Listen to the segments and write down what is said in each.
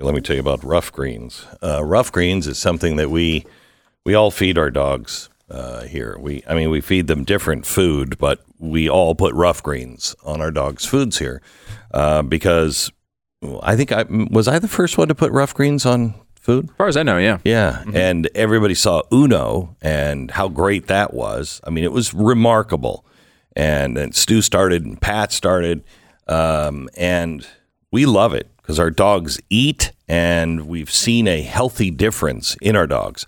Let me tell you about Ruff Greens. Uh, Ruff Greens is something that we we all feed our dogs uh, here. We, I mean, we feed them different food, but we all put Ruff Greens on our dogs' foods here uh, because I think I was I the first one to put Ruff Greens on food. As far as I know, yeah. Yeah, and everybody saw Uno and how great that was. I mean, it was remarkable. And then Stu started and Pat started, um, and we love it because our dogs eat, and we've seen a healthy difference in our dogs.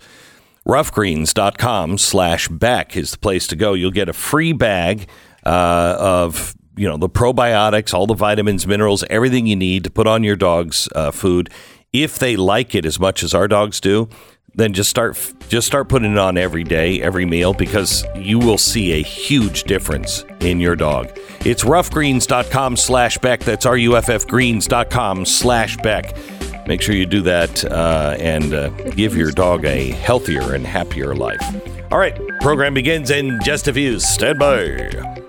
Ruffgreens.com slash Beck is the place to go. You'll get a free bag uh, of you know the probiotics, all the vitamins, minerals, everything you need to put on your dog's uh, food. If they like it as much as our dogs do, then just start just start putting it on every day, every meal, because you will see a huge difference in your dog. It's ruffgreens.com slash. That's R-U-F-F greens.com slash Beck. Make sure you do that uh, and uh, give your dog a healthier and happier life. All right, program begins in just a few. Stand by.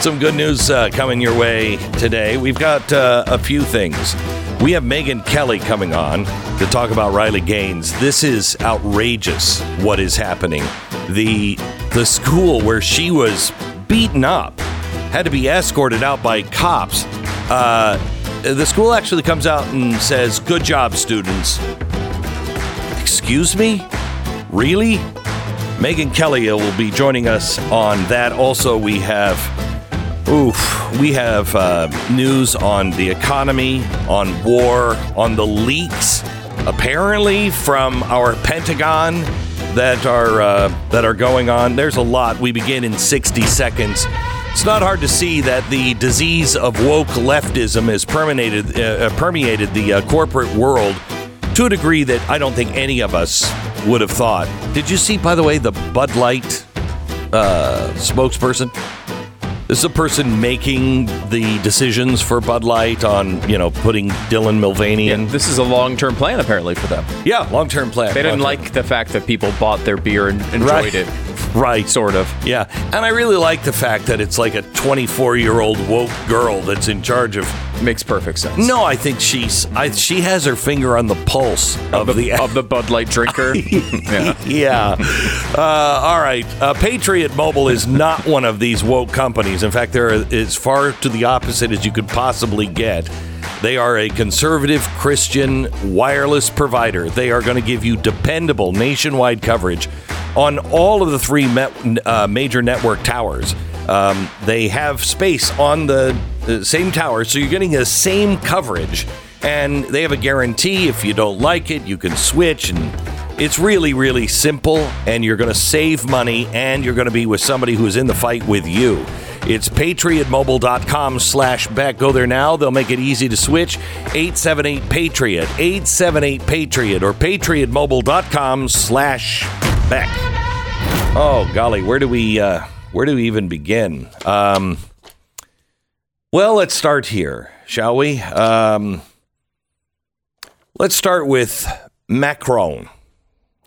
Some good news uh, coming your way today. We've got uh, a few things. We have Megyn Kelly coming on to talk about Riley Gaines. This is outrageous. What is happening? The the school where she was beaten up had to be escorted out by cops. Uh, the school actually comes out and says, "Good job, students." Excuse me? Really? Megyn Kelly will be joining us on that. Also, we have, oof, we have uh, news on the economy, on war, on the leaks, apparently from our Pentagon that are uh, that are going on. There's a lot. We begin in 60 seconds. It's not hard to see that the disease of woke leftism has permeated uh, permeated the uh, corporate world to a degree that I don't think any of us would have thought. Did you see, by the way, the Bud Light uh, spokesperson? This is a person making the decisions for Bud Light on, you know, putting Dylan Mulvaney in. And this is a long-term plan apparently for them. Yeah, long term plan. They didn't Long-term. like the fact that people bought their beer and enjoyed Right. it. Right. Sort of. Yeah. And I really like the fact that it's like a 24 year old woke girl that's in charge of. Makes perfect sense. No, I think she's. I, she has her finger on the pulse of, Of the. the, of the Bud Light drinker. yeah. yeah. Uh, all right. Uh, Patriot Mobile is not one of these woke companies. In fact, they're as far to the opposite as you could possibly get. They are a conservative Christian wireless provider. They are going to give you dependable nationwide coverage on all of the three met, uh, major network towers. Um, they have space on the uh, same tower, so you're getting the same coverage. And they have a guarantee if you don't like it, you can switch. And it's really, really simple. And you're going to save money and you're going to be with somebody who's in the fight with you. It's patriotmobile.com slash Beck. Go there now. They'll make it easy to switch. 878 Patriot, 878 Patriot, or patriotmobile.com slash Beck. Oh, golly, where do we, uh, where do we even begin? Um, well, let's start here, shall we? Um, Let's start with Macron,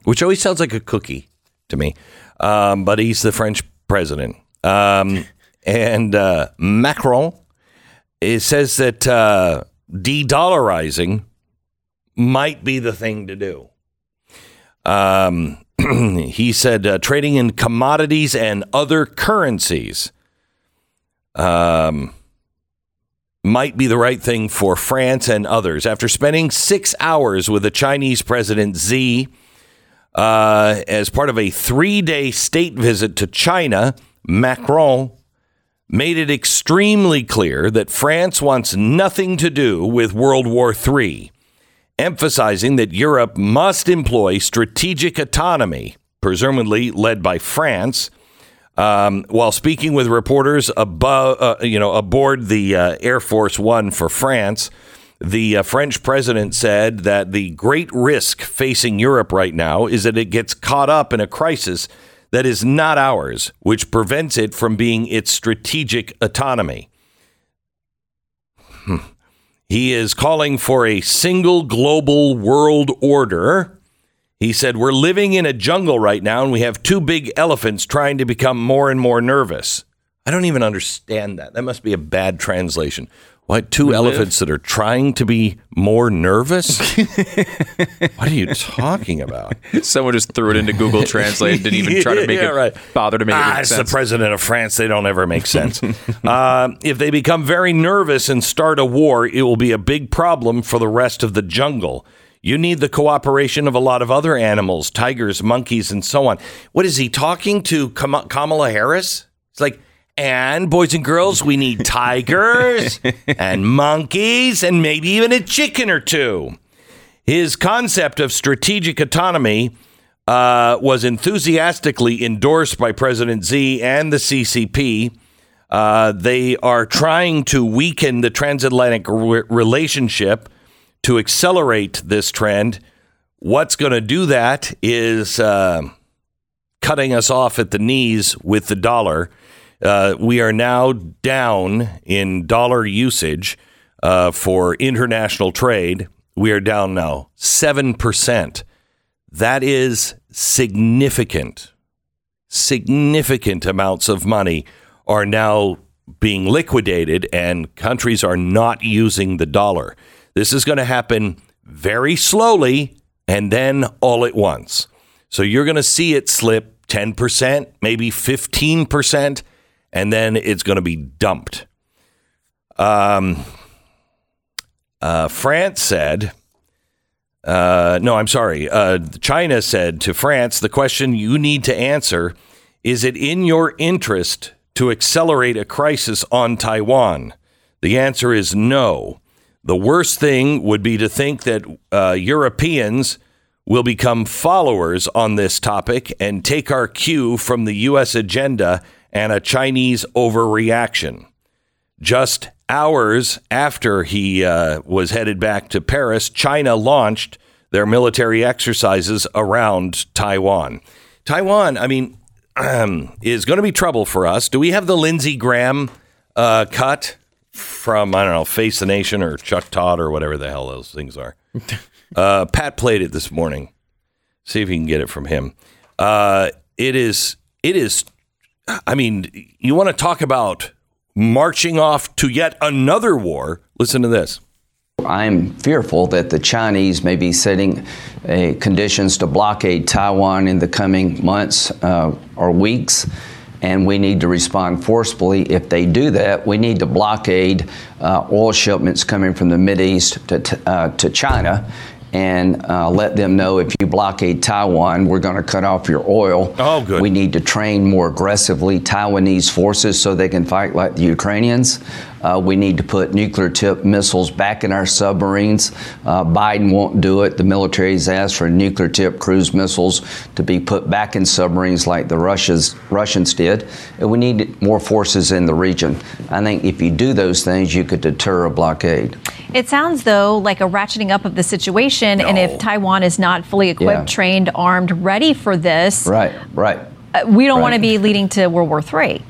which always sounds like a cookie to me, um, but he's the French president. Um, and uh, Macron it says that uh, de-dollarizing might be the thing to do. Um, he said uh, trading in commodities and other currencies um, might be the right thing for France and others. After spending six hours with the Chinese President Xi uh, as part of a three day state visit to China, Macron made it extremely clear that France wants nothing to do with World War III, emphasizing that Europe must employ strategic autonomy, presumably led by France. Um, while speaking with reporters above, uh, you know, aboard the uh, Air Force One for France, the uh, French president said that the great risk facing Europe right now is that it gets caught up in a crisis that is not ours, which prevents it from being its strategic autonomy. Hmm. He is calling for a single global world order. He said, We're living in a jungle right now, and we have two big elephants trying to become more and more nervous. I don't even understand that. That must be a bad translation. Why two elephants that are trying to be more nervous? what are you talking about? Someone just threw it into Google Translate. And didn't even try to make Yeah, it right. bother to make it Ah, make it's sense. the president of France. They don't ever make sense. uh, if they become very nervous and start a war, it will be a big problem for the rest of the jungle. You need the cooperation of a lot of other animals, tigers, monkeys, and so on. What is he talking to Kam- Kamala Harris? It's like, and boys and girls, we need tigers and monkeys and maybe even a chicken or two. His concept of strategic autonomy uh, was enthusiastically endorsed by President Xi and the CCP. Uh, they are trying to weaken the transatlantic re- relationship to accelerate this trend. What's going to do that is uh, cutting us off at the knees with the dollar. Uh, we are now down in dollar usage uh, for international trade. We are down now 7%. That is significant. Significant amounts of money are now being liquidated, and countries are not using the dollar. This is going to happen very slowly and then all at once. So you're going to see it slip 10%, maybe 15%, and then it's going to be dumped. Um, uh, France said, uh, no, I'm sorry. Uh, China said to France, the question you need to answer is it in your interest to accelerate a crisis on Taiwan? The answer is no. The worst thing would be to think that uh, Europeans will become followers on this topic and take our cue from the U.S. agenda and a Chinese overreaction. Just hours after he uh, was headed back to Paris, China launched their military exercises around Taiwan. Taiwan, I mean, is going to be trouble for us. Do we have the Lindsey Graham uh, cut from, I don't know, Face the Nation or Chuck Todd or whatever the hell those things are? Uh, Pat played it this morning. See if you can get it from him. Uh, it is, it is, I mean, you want to talk about marching off to yet another war? Listen to this. I'm fearful that the Chinese may be setting uh, conditions to blockade Taiwan in the coming months uh, or weeks, and we need to respond forcefully. If they do that, we need to blockade uh, oil shipments coming from the Mideast to, uh, to China. And uh, let them know if you blockade Taiwan, we're going to cut off your oil. Oh, good. We need to train more aggressively Taiwanese forces so they can fight like the Ukrainians. Uh, we need to put nuclear tipped missiles back in our submarines. Uh, Biden won't do it. The military has asked for nuclear tipped cruise missiles to be put back in submarines like the Russians, Russians did. And we need more forces in the region. I think if you do those things, you could deter a blockade. It sounds though like a ratcheting up of the situation, and if Taiwan is not fully equipped, Yeah. trained, armed, ready for this, Right, right. uh, we don't want to be leading to World War III.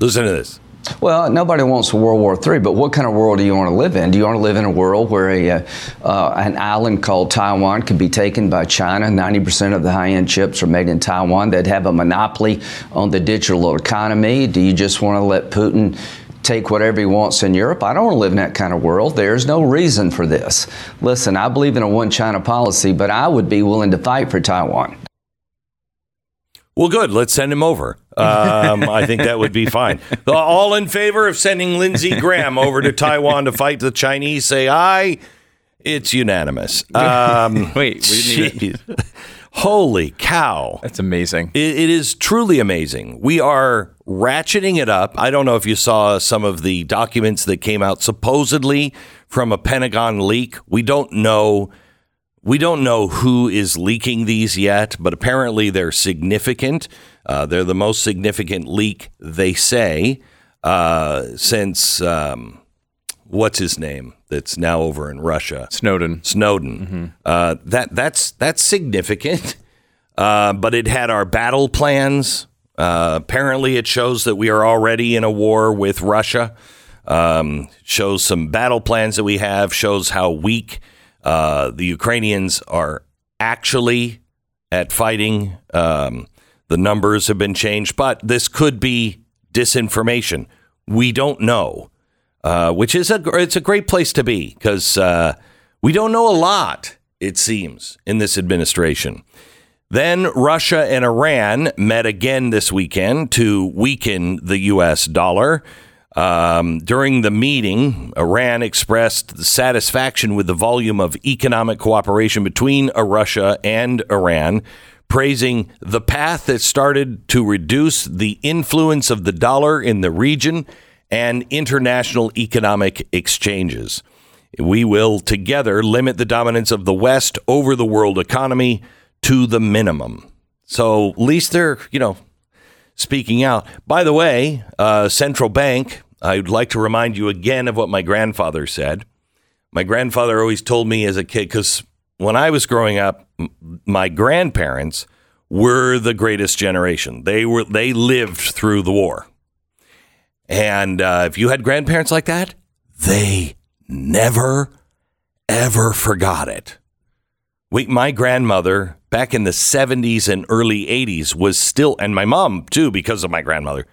Listen to this. Well, nobody wants World War III, but what kind of world do you want to live in? Do you want to live in a world where a, uh, uh, an island called Taiwan could be taken by China? 90% of the high end chips are made in Taiwan. They'd have a monopoly on the digital economy. Do you just want to let Putin? Take whatever he wants in Europe. I don't want to live in that kind of world. There's no reason for this. Listen, I believe in a one China policy, but I would be willing to fight for Taiwan. Well, good. Let's send him over. Um, I think that would be fine. All in favor of sending Lindsey Graham over to Taiwan to fight the Chinese? Say aye. It's unanimous. Um, Wait, we didn't even. Holy cow. That's amazing. It, it is truly amazing. We are ratcheting it up. I don't know if you saw some of the documents that came out supposedly from a Pentagon leak. We don't know. We don't know who is leaking these yet, but apparently they're significant. Uh, they're the most significant leak, they say, uh, since um, what's his name? That's now over in Russia. Snowden. Snowden. Uh, that that's that's significant. Uh, but it had our battle plans. Uh, apparently, it shows that we are already in a war with Russia. Um, shows some battle plans that we have. Shows how weak uh, the Ukrainians are actually at fighting. Um, the numbers have been changed, but this could be disinformation. We don't know uh, which is a it's a great place to be because uh, we don't know a lot. It seems in this administration. Then Russia and Iran met again this weekend to weaken the U.S. dollar. Um, during the meeting, Iran expressed satisfaction with the volume of economic cooperation between uh, Russia and Iran, praising the path that started to reduce the influence of the dollar in the region and international economic exchanges. We will together limit the dominance of the West over the world economy to the minimum. So at least they're, you know, speaking out. By the way, uh, central bank, I'd like to remind you again of what my grandfather said. My grandfather always told me as a kid, because when I was growing up, my grandparents were the greatest generation. They were they lived through the war. And uh, if you had grandparents like that, they never, ever forgot it. We, my grandmother back in the 70s and early 80s was still, and my mom too, because of my grandmother,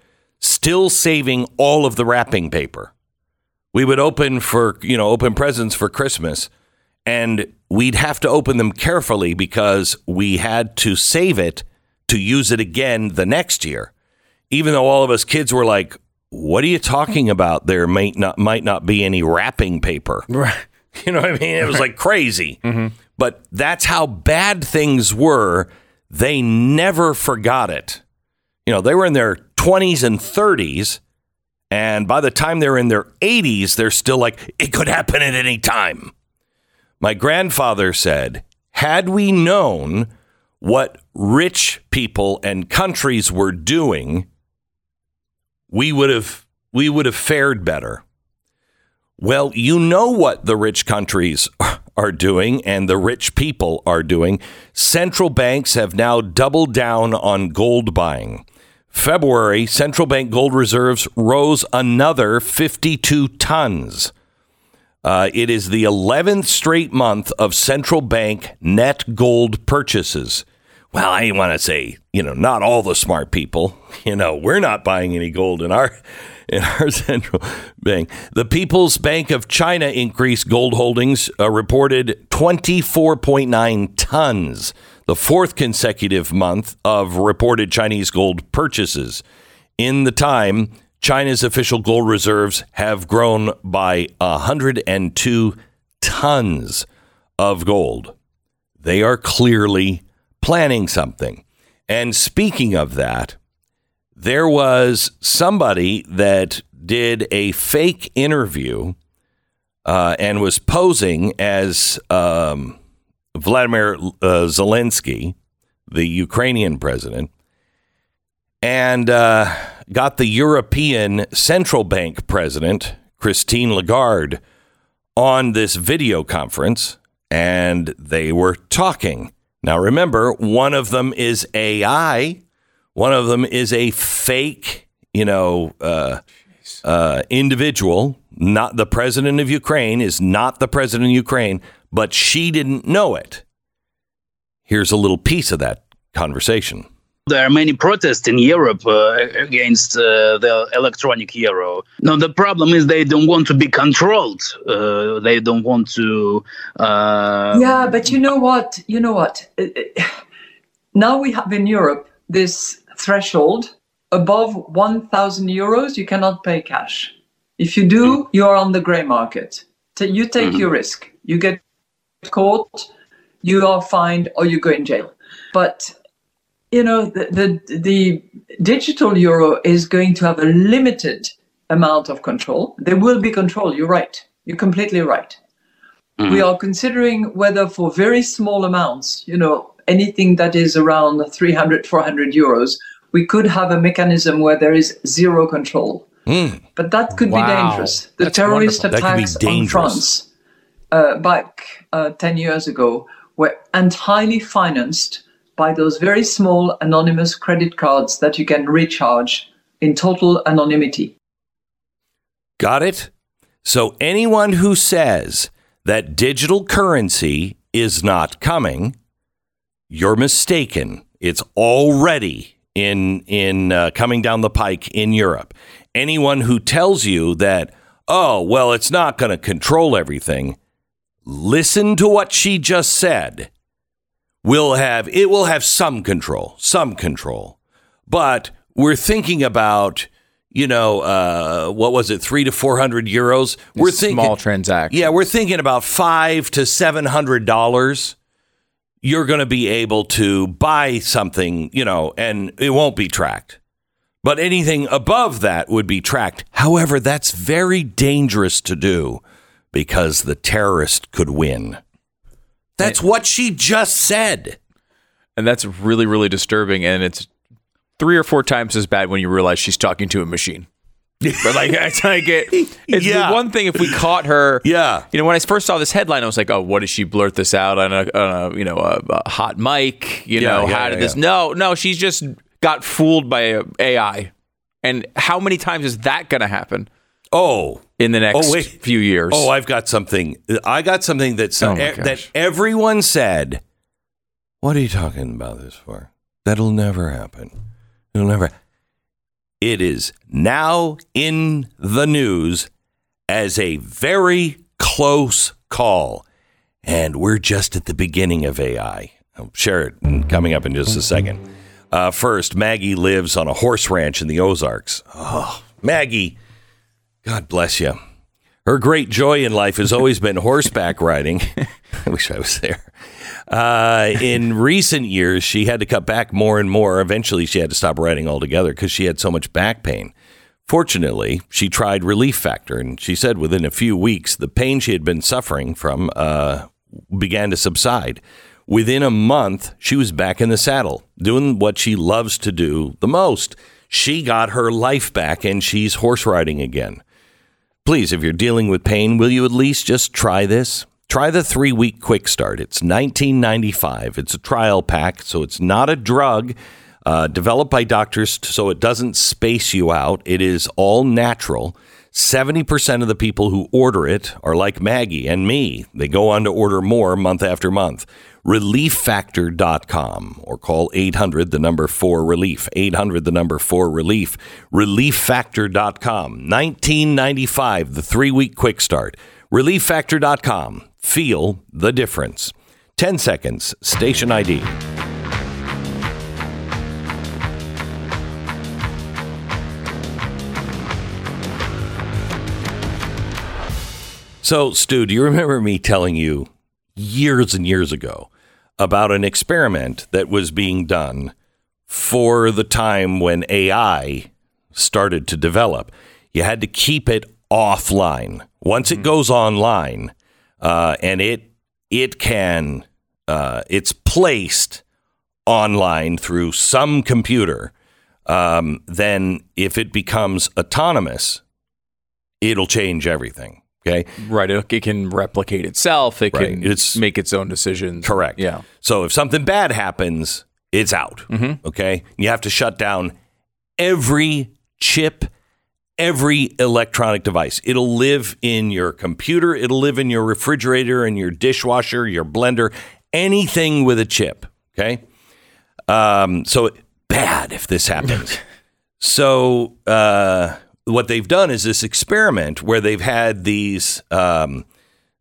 still saving all of the wrapping paper. We would open for, you know, open presents for Christmas, and we'd have to open them carefully because we had to save it to use it again the next year. Even though all of us kids were like, what are you talking about? There might not might not be any wrapping paper. Right. You know what I mean? It was like crazy. Mm-hmm. But that's how bad things were. They never forgot it. You know, they were in their 20s and 30s. And by the time they're in their 80s, they're still like, it could happen at any time. My grandfather said, had we known what rich people and countries were doing, we would have we would have fared better. Well, you know what the rich countries are doing and the rich people are doing. Central banks have now doubled down on gold buying. February, central bank gold reserves rose another 52 tons. Uh, it is the 11th straight month of central bank net gold purchases. Well, I want to say, you know, not all the smart people. You know, we're not buying any gold in our in our central bank. The People's Bank of China increased gold holdings, uh, reported 24.9 tons, the fourth consecutive month of reported Chinese gold purchases. In the time, China's official gold reserves have grown by 102 tons of gold. They are clearly planning something. And speaking of that, there was somebody that did a fake interview uh, and was posing as um, Vladimir uh, Zelensky, the Ukrainian president, and uh, got the European Central Bank president, Christine Lagarde, on this video conference, and they were talking. Now, remember, one of them is AI, one of them is a fake, you know, uh, uh, individual, not the president of Ukraine, is not the president of Ukraine, but she didn't know it. Here's a little piece of that conversation. There are many protests in Europe uh, against uh, the electronic euro. Now, the problem is they don't want to be controlled. Uh, they don't want to. Uh, Yeah, but you know what? You know what? Uh, uh, Now we have in Europe this threshold above 1,000 euros, you cannot pay cash. If you do, you are on the grey market. So you take your risk. You get caught, you are fined, or you go in jail. But you know the, the the digital euro is going to have a limited amount of control. There will be control. You're right. You're completely right. Mm-hmm. We are considering whether for very small amounts, you know, anything that is around 300, 400 euros, we could have a mechanism where there is zero control. Hmm. But that could be dangerous. The That's terrorist wonderful. That could be attacks on. France uh, back uh, 10 years ago were entirely financed by those very small anonymous credit cards that you can recharge in total anonymity. Got it? So anyone who says that digital currency is not coming, you're mistaken. It's already in in uh, coming down the pike in Europe. Anyone who tells you that, oh well, it's not going to control everything, listen to what she just said. Will have it will have some control, some control, but we're thinking about you know uh, what was it three to four hundred euros? We're thinking small transactions. yeah, we're thinking about five to seven hundred dollars. You're going to be able to buy something, you know, and it won't be tracked. But anything above that would be tracked. However, that's very dangerous to do because the terrorist could win. That's what she just said. and that's really really disturbing and it's three or four times as bad when you realize she's talking to a machine but like it's like it, it's Yeah. the one thing if we caught her Yeah. you know when i first saw this headline i was like oh what did she blurt this out on a, on a you know a, a hot mic you Yeah, know yeah, how did this no no she's just got fooled by ai and how many times is that going to happen Oh, in the next Oh, wait. few years Oh, I've got something. I got something that's Oh, e- that everyone said. What are you talking about this for? That'll never happen. It'll never. It is now in the news as a very close call, and we're just at the beginning of AI. I'll share it coming up in just a second. Uh, first, Maggie lives on a horse ranch in the Ozarks. Oh, Maggie. God bless you. Her great joy in life has always been horseback riding. I wish I was there. Uh, in recent years, she had to cut back more and more. Eventually, she had to stop riding altogether because she had so much back pain. Fortunately, she tried Relief Factor, and she said within a few weeks, the pain she had been suffering from uh, began to subside. Within a month, she was back in the saddle, doing what she loves to do the most. She got her life back, and she's horse riding again. Please, if you're dealing with pain, will you at least just try this? Try the three week quick start. It's $19.95. It's a trial pack, so it's not a drug uh, developed by doctors so it doesn't space you out. It is all natural. 70% of the people who order it are like Maggie and me. They go on to order more month after month. ReliefFactor.com or call 800 the number 4 relief. 800 the number 4 relief. ReliefFactor.com. 1995, the three week quick start. ReliefFactor.com. Feel the difference. 10 seconds. Station ID. So, Stu, do you remember me telling you years and years ago about an experiment that was being done for the time when AI started to develop? You had to keep it offline. Once it goes online, uh, and it it can uh, it's placed online through some computer. Um, then, if it becomes autonomous, it'll change everything. Okay. right it, can replicate itself it Right. can It's- make its own decisions Correct. yeah So if something bad happens, it's out. Okay. You have to shut down every chip, every electronic device. It'll live in your computer, it'll live in your refrigerator and your dishwasher, your blender, anything with a chip. Okay. Um, so bad if this happens. so uh, what they've done is this experiment where they've had these um,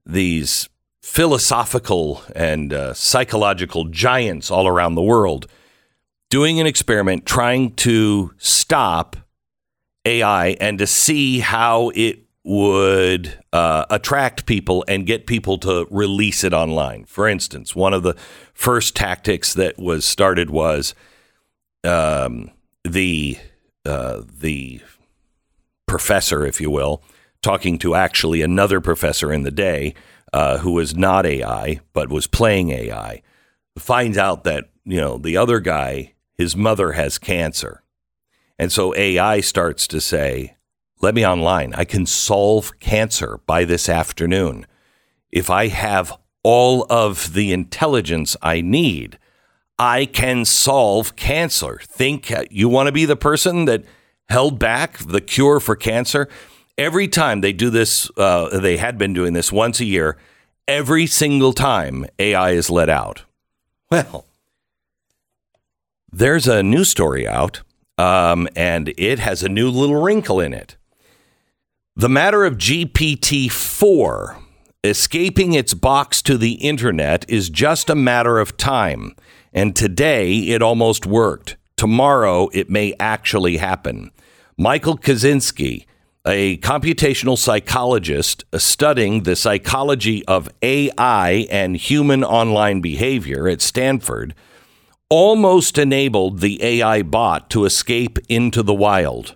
these philosophical and uh, psychological giants all around the world doing an experiment trying to stop AI and to see how it would uh, attract people and get people to release it online. For instance, one of the first tactics that was started was um, the uh, the professor, if you will, talking to actually another professor in the day uh, who was not AI but was playing AI, finds out that you know the other guy, his mother has cancer, and so AI starts to say, "Let me online. I can solve cancer by this afternoon if I have all of the intelligence I need." I can solve cancer. Think uh, you want to be the person that held back the cure for cancer? Every time they do this, uh, they had been doing this once a year. Every single time AI is let out. Well, there's a new story out, um, and it has a new little wrinkle in it. The matter of GPT 4 escaping its box to the internet is just a matter of time. And today it almost worked. Tomorrow it may actually happen. Michael Kosinski, a computational psychologist studying the psychology of AI and human online behavior at Stanford, almost enabled the AI bot to escape into the wild.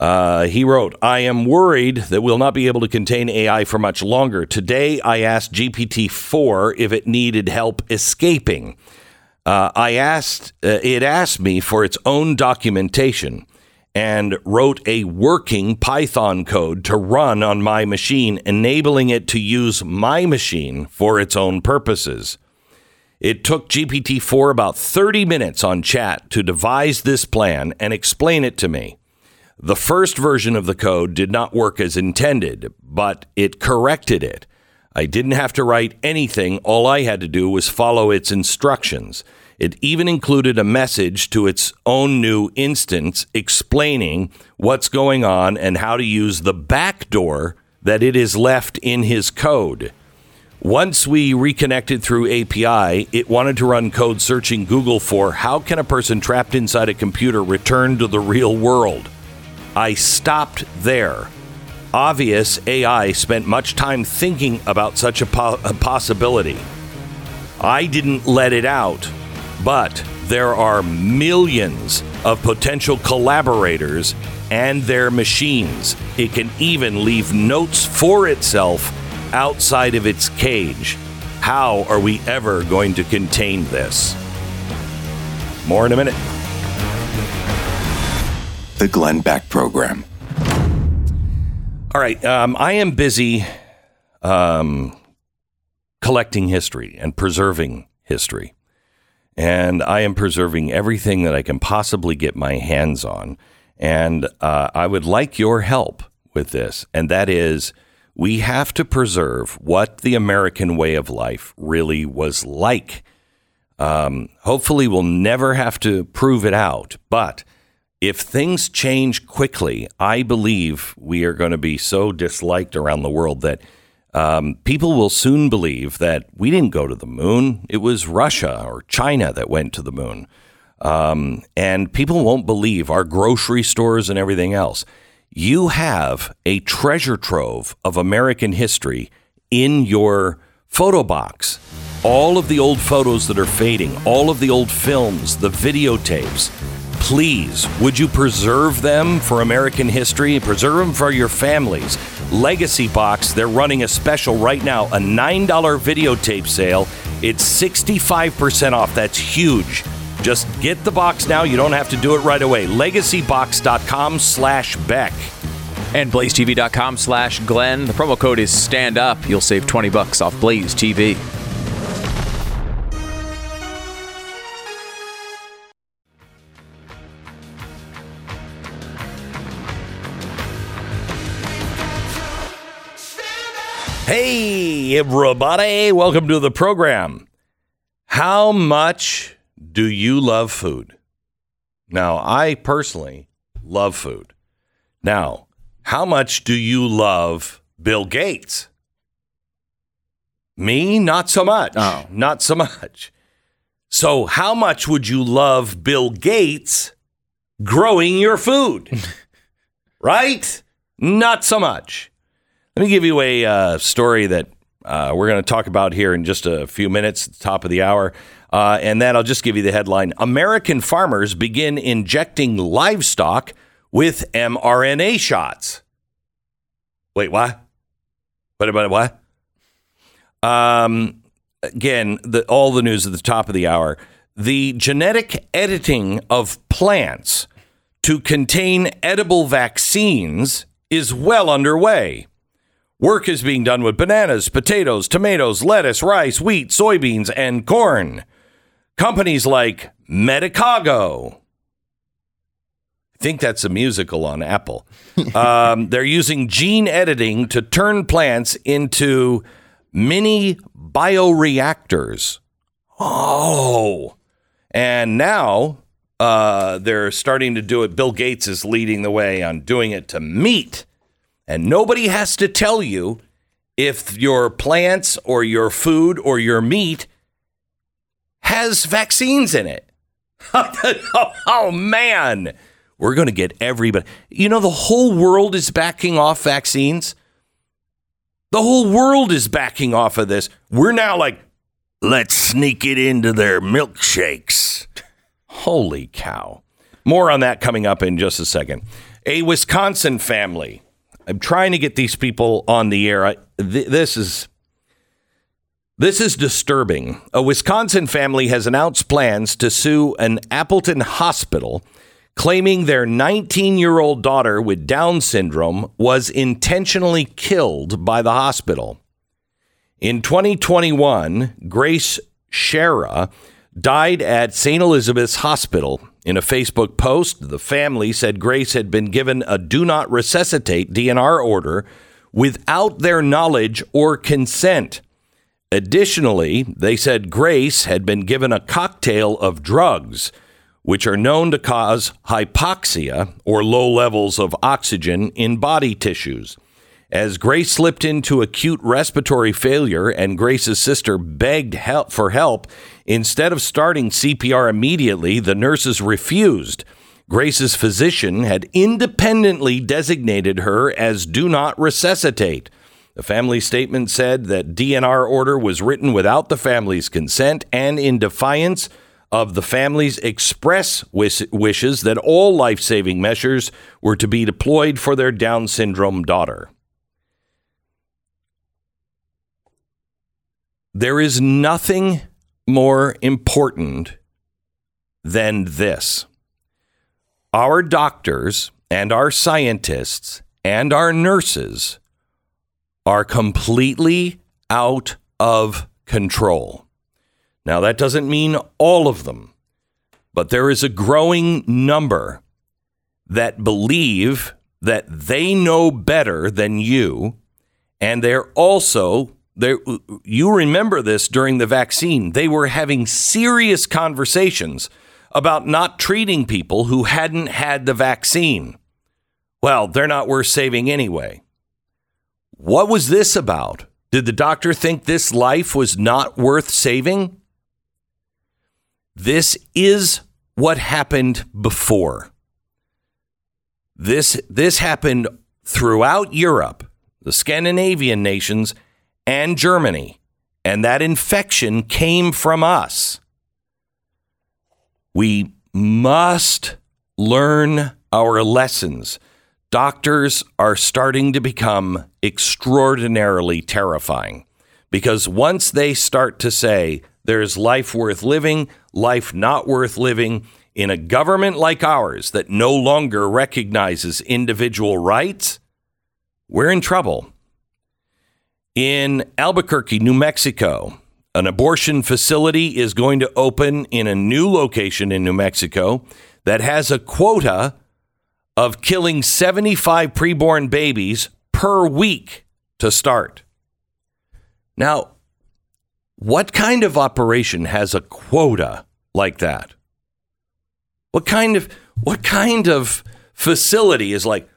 Uh, he wrote, I am worried that we'll not be able to contain AI for much longer. Today, I asked GPT 4 if it needed help escaping. Uh, I asked, uh, it asked me for its own documentation and wrote a working Python code to run on my machine, enabling it to use my machine for its own purposes. It took GPT 4 about 30 minutes on chat to devise this plan and explain it to me. The first version of the code did not work as intended, but it corrected it. I didn't have to write anything. All I had to do was follow its instructions. It even included a message to its own new instance explaining what's going on and how to use the backdoor that it is left in his code. Once we reconnected through API, it wanted to run code searching Google for how can a person trapped inside a computer return to the real world. I stopped there. Obvious AI spent much time thinking about such a, po- a possibility. I didn't let it out, but there are millions of potential collaborators and their machines. It can even leave notes for itself outside of its cage. How are we ever going to contain this? More in a minute. The Glenn Beck Program. All right. Um, I am busy um, collecting history and preserving history. And I am preserving everything that I can possibly get my hands on. And uh, I would like your help with this. And that is, we have to preserve what the American way of life really was like. Um, hopefully, we'll never have to prove it out. But if things change quickly, I believe we are going to be so disliked around the world that um, people will soon believe that we didn't go to the moon. It was Russia or China that went to the moon. Um, and people won't believe our grocery stores and everything else. You have a treasure trove of American history in your photo box. All of the old photos that are fading, all of the old films, the videotapes. Please, would you preserve them for American history? Preserve them for your families. Legacy Box, they're running a special right now, a $9 videotape sale. It's 65% off. That's huge. Just get the box now. You don't have to do it right away. Legacybox.com slash Beck. And blazetv.com slash Glenn. The promo code is stand up. You'll save 20 bucks off Blaze TV. Hey, everybody. Welcome to the program. How much do you love food? Now, I personally love food. Now, how much do you love Bill Gates? Me, not so much. Oh. Not so much. So, how much would you love Bill Gates growing your food? right? Not so much. Let me give you a uh, story that uh, we're going to talk about here in just a few minutes, at the top of the hour. Uh, and then I'll just give you the headline American farmers begin injecting livestock with mRNA shots. Wait, what? What about what? Um, again, the, all the news at the top of the hour. The genetic editing of plants to contain edible vaccines is well underway. Work is being done with bananas, potatoes, tomatoes, lettuce, rice, wheat, soybeans, and corn. Companies like Medicago. I think that's a musical on Apple. um, they're using gene editing to turn plants into mini bioreactors. Oh. And now uh, they're starting to do it. Bill Gates is leading the way on doing it to meat. And nobody has to tell you if your plants or your food or your meat has vaccines in it. oh, man. We're going to get everybody. You know, the whole world is backing off vaccines. The whole world is backing off of this. We're now like, let's sneak it into their milkshakes. Holy cow. More on that coming up in just a second. A Wisconsin family. I'm trying to get these people on the air. I, th- this is this is disturbing. A Wisconsin family has announced plans to sue an Appleton hospital claiming their 19 year old daughter with Down syndrome was intentionally killed by the hospital. In 2021, Grace Schara died at St. Elizabeth's Hospital. In a Facebook post, the family said Grace had been given a do not resuscitate DNR order without their knowledge or consent. Additionally, they said Grace had been given a cocktail of drugs, which are known to cause hypoxia or low levels of oxygen in body tissues. As Grace slipped into acute respiratory failure and Grace's sister begged help for help, instead of starting CPR immediately, the nurses refused. Grace's physician had independently designated her as do not resuscitate. The family statement said that DNR order was written without the family's consent and in defiance of the family's express wish- wishes that all life-saving measures were to be deployed for their Down syndrome daughter. There is nothing more important than this. Our doctors and our scientists and our nurses are completely out of control. Now, that doesn't mean all of them, but there is a growing number that believe that they know better than you, and they're also there. You remember this during the vaccine; they were having serious conversations about not treating people who hadn't had the vaccine. Well, they're not worth saving anyway. What was this about? Did the doctor think this life was not worth saving? This is what happened before. This this happened throughout Europe, the Scandinavian nations, and Germany, and that infection came from us. We must learn our lessons. Doctors are starting to become extraordinarily terrifying because once they start to say there's life worth living, life not worth living, in a government like ours that no longer recognizes individual rights, we're in trouble. In Albuquerque, New Mexico, an abortion facility is going to open in a new location in New Mexico that has a quota of killing 75 preborn babies per week to start. Now, what kind of operation has a quota like that? What kind of what kind of facility is like,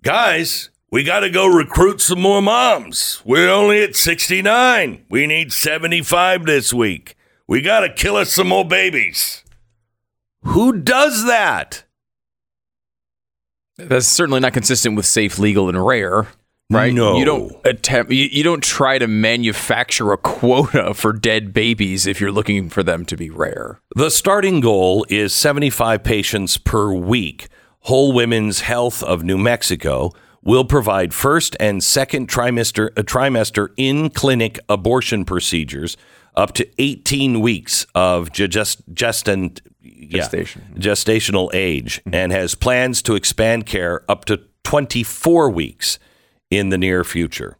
guys, we got to go recruit some more moms. We're only at 69. We need 75 this week. We got to kill us some more babies. Who does that? That's certainly not consistent with safe, legal, and rare. Right? No. You don't attempt. You, you don't try to manufacture a quota for dead babies if you're looking for them to be rare. The starting goal is 75 patients per week. Whole Women's Health of New Mexico will provide first and second trimester a trimester in clinic abortion procedures up to 18 weeks of ge- gest, gestant, yeah, Gestation. gestational age mm-hmm. and has plans to expand care up to 24 weeks in the near future.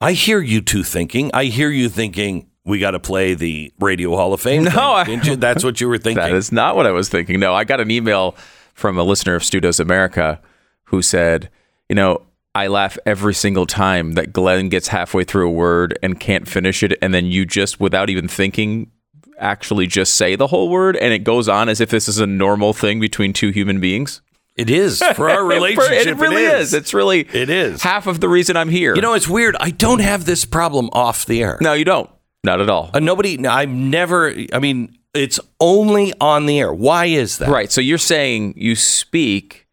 I hear you two thinking. I hear you thinking we got to play the Radio Hall of Fame. No, I-? That's what you were thinking. That is not what I was thinking. No, I got an email from a listener of Stu Does America who said, you know, I laugh every single time that Glenn gets halfway through a word and can't finish it. And then you just, without even thinking, actually just say the whole word. And it goes on as if this is a normal thing between two human beings. It is for our relationship. it really is. It's really It is. half of the reason I'm here. You know, it's weird. I don't have this problem off the air. no, you don't. Not at all. Uh, nobody. I've never. I mean, it's only on the air. Why is that? Right. So you're saying you speak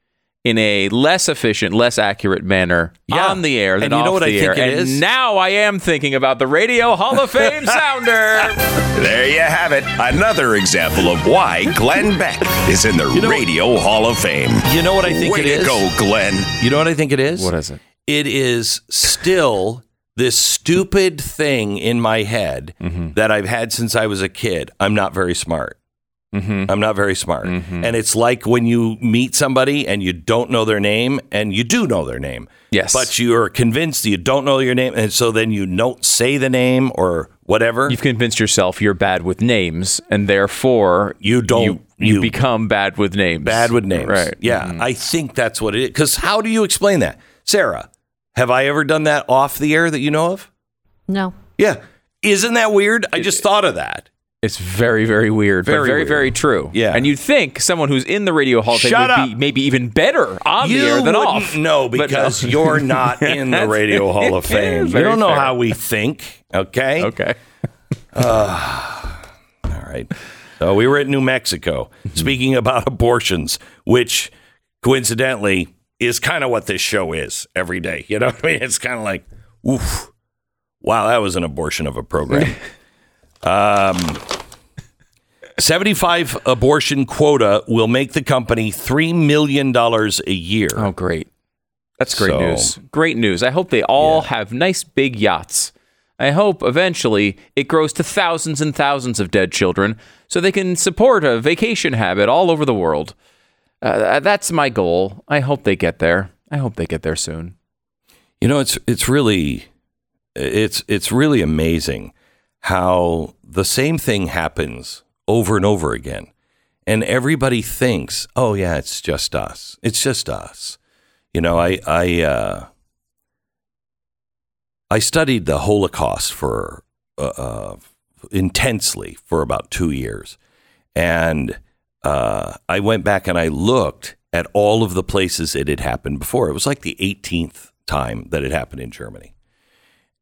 in a less efficient, less accurate manner Yeah. on the air than And you off know what the I air. think it and is? now I am thinking about the Radio Hall of Fame sounder. There you have it. Another example of why Glenn Beck is in the know- Radio Hall of Fame. You know what I think Way it to is? go, Glenn. You know what I think it is? What is it? It is still this stupid thing in my head Mm-hmm. that I've had since I was a kid. I'm not very smart. Mm-hmm. I'm not very smart. And it's like when you meet somebody and you don't know their name and you do know their name. Yes. But you're convinced you don't know your name. And so then you don't say the name or whatever. You've convinced yourself you're bad with names, and therefore You don't- You, you you- become bad with names. bad with names. Right. Yeah. Mhm. I think that's what it is. Because how do you explain that? Sarah, have I ever done that off the air that you know of? No. Yeah. Isn't that weird? I just thought of that. It's very, very weird, but Very very, weird. very true. Yeah. And you'd think someone who's in the Radio Hall of Fame Shut would up. be maybe even better on you the air than wouldn't off. no. because you're not in the Radio Hall of Fame. You don't know fair. how we think. Okay. Okay. All right. So we were at New Mexico speaking about abortions, which coincidentally is kind of what this show is every day. You know what I mean? It's kind of like, oof, wow, that was an abortion of a program. Um, 75 abortion quota will make the company $3 million a year. Oh, great. That's great So- news. Great news. I hope they all have nice big yachts. I hope eventually it grows to thousands and thousands of dead children so they can support a vacation habit all over the world. Uh, that's my goal. I hope they get there. I hope they get there soon. You know, it's it's really it's it's really amazing how the same thing happens over and over again. And everybody thinks, "Oh yeah, it's just us. It's just us." You know, I I uh I studied the Holocaust for uh, uh intensely for about 2 years. And uh, I went back and I looked at all of the places it had happened before. It was like the 18th time that it happened in Germany.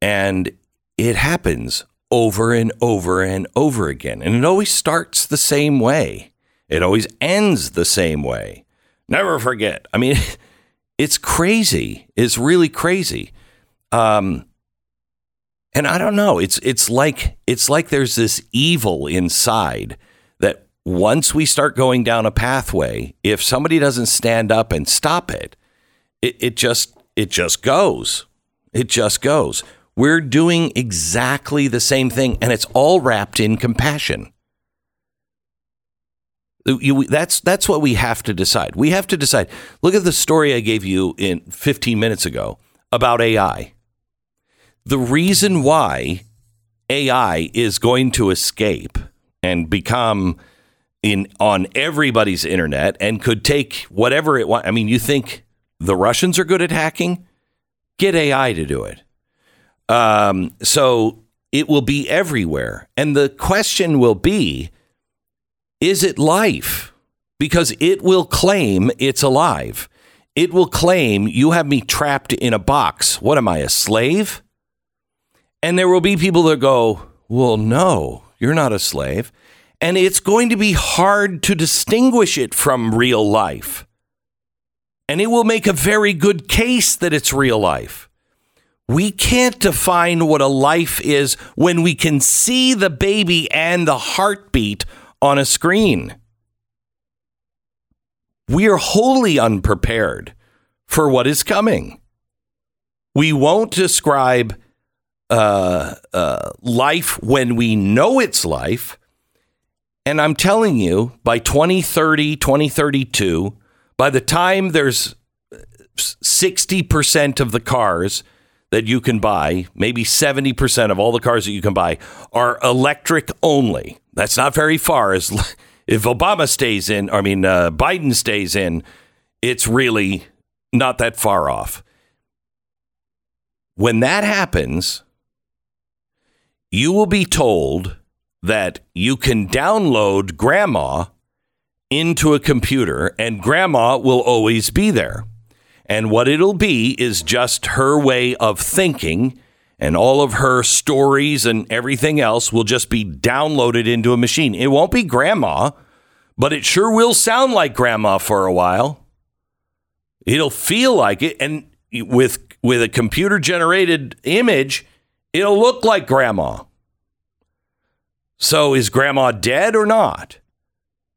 And it happens over and over and over again. And it always starts the same way, it always ends the same way. Never forget. I mean, it's crazy. It's really crazy. Um, and I don't know. It's it's like it's like there's this evil inside that once we start going down a pathway, if somebody doesn't stand up and stop it, it, it just it just goes. It just goes. We're doing exactly the same thing, and it's all wrapped in compassion. You, that's that's what we have to decide. We have to decide. Look at the story I gave you in 15 minutes ago about AI. The reason why AI is going to escape and become in on everybody's internet and could take whatever it wants. I mean, you think the Russians are good at hacking? Get AI to do it. Um, so it will be everywhere. And the question will be is it life? Because it will claim it's alive. It will claim you have me trapped in a box. What am I, a slave? And there will be people that go, well, no, you're not a slave. And it's going to be hard to distinguish it from real life. And it will make a very good case that it's real life. We can't define what a life is when we can see the baby and the heartbeat on a screen. We are wholly unprepared for what is coming. We won't describe uh, uh, life when we know it's life. And I'm telling you, by 2030, 2032, by the time there's 60% of the cars that you can buy, maybe 70% of all the cars that you can buy are electric only. That's not very far. As if Obama stays in, I mean uh, Biden stays in, it's really not that far off. When that happens, you will be told that you can download grandma into a computer and grandma will always be there. And what it'll be is just her way of thinking, and all of her stories and everything else will just be downloaded into a machine. It won't be grandma, but it sure will sound like grandma for a while. It'll feel like it, and with with a computer generated image, it'll look like grandma. So is grandma dead or not?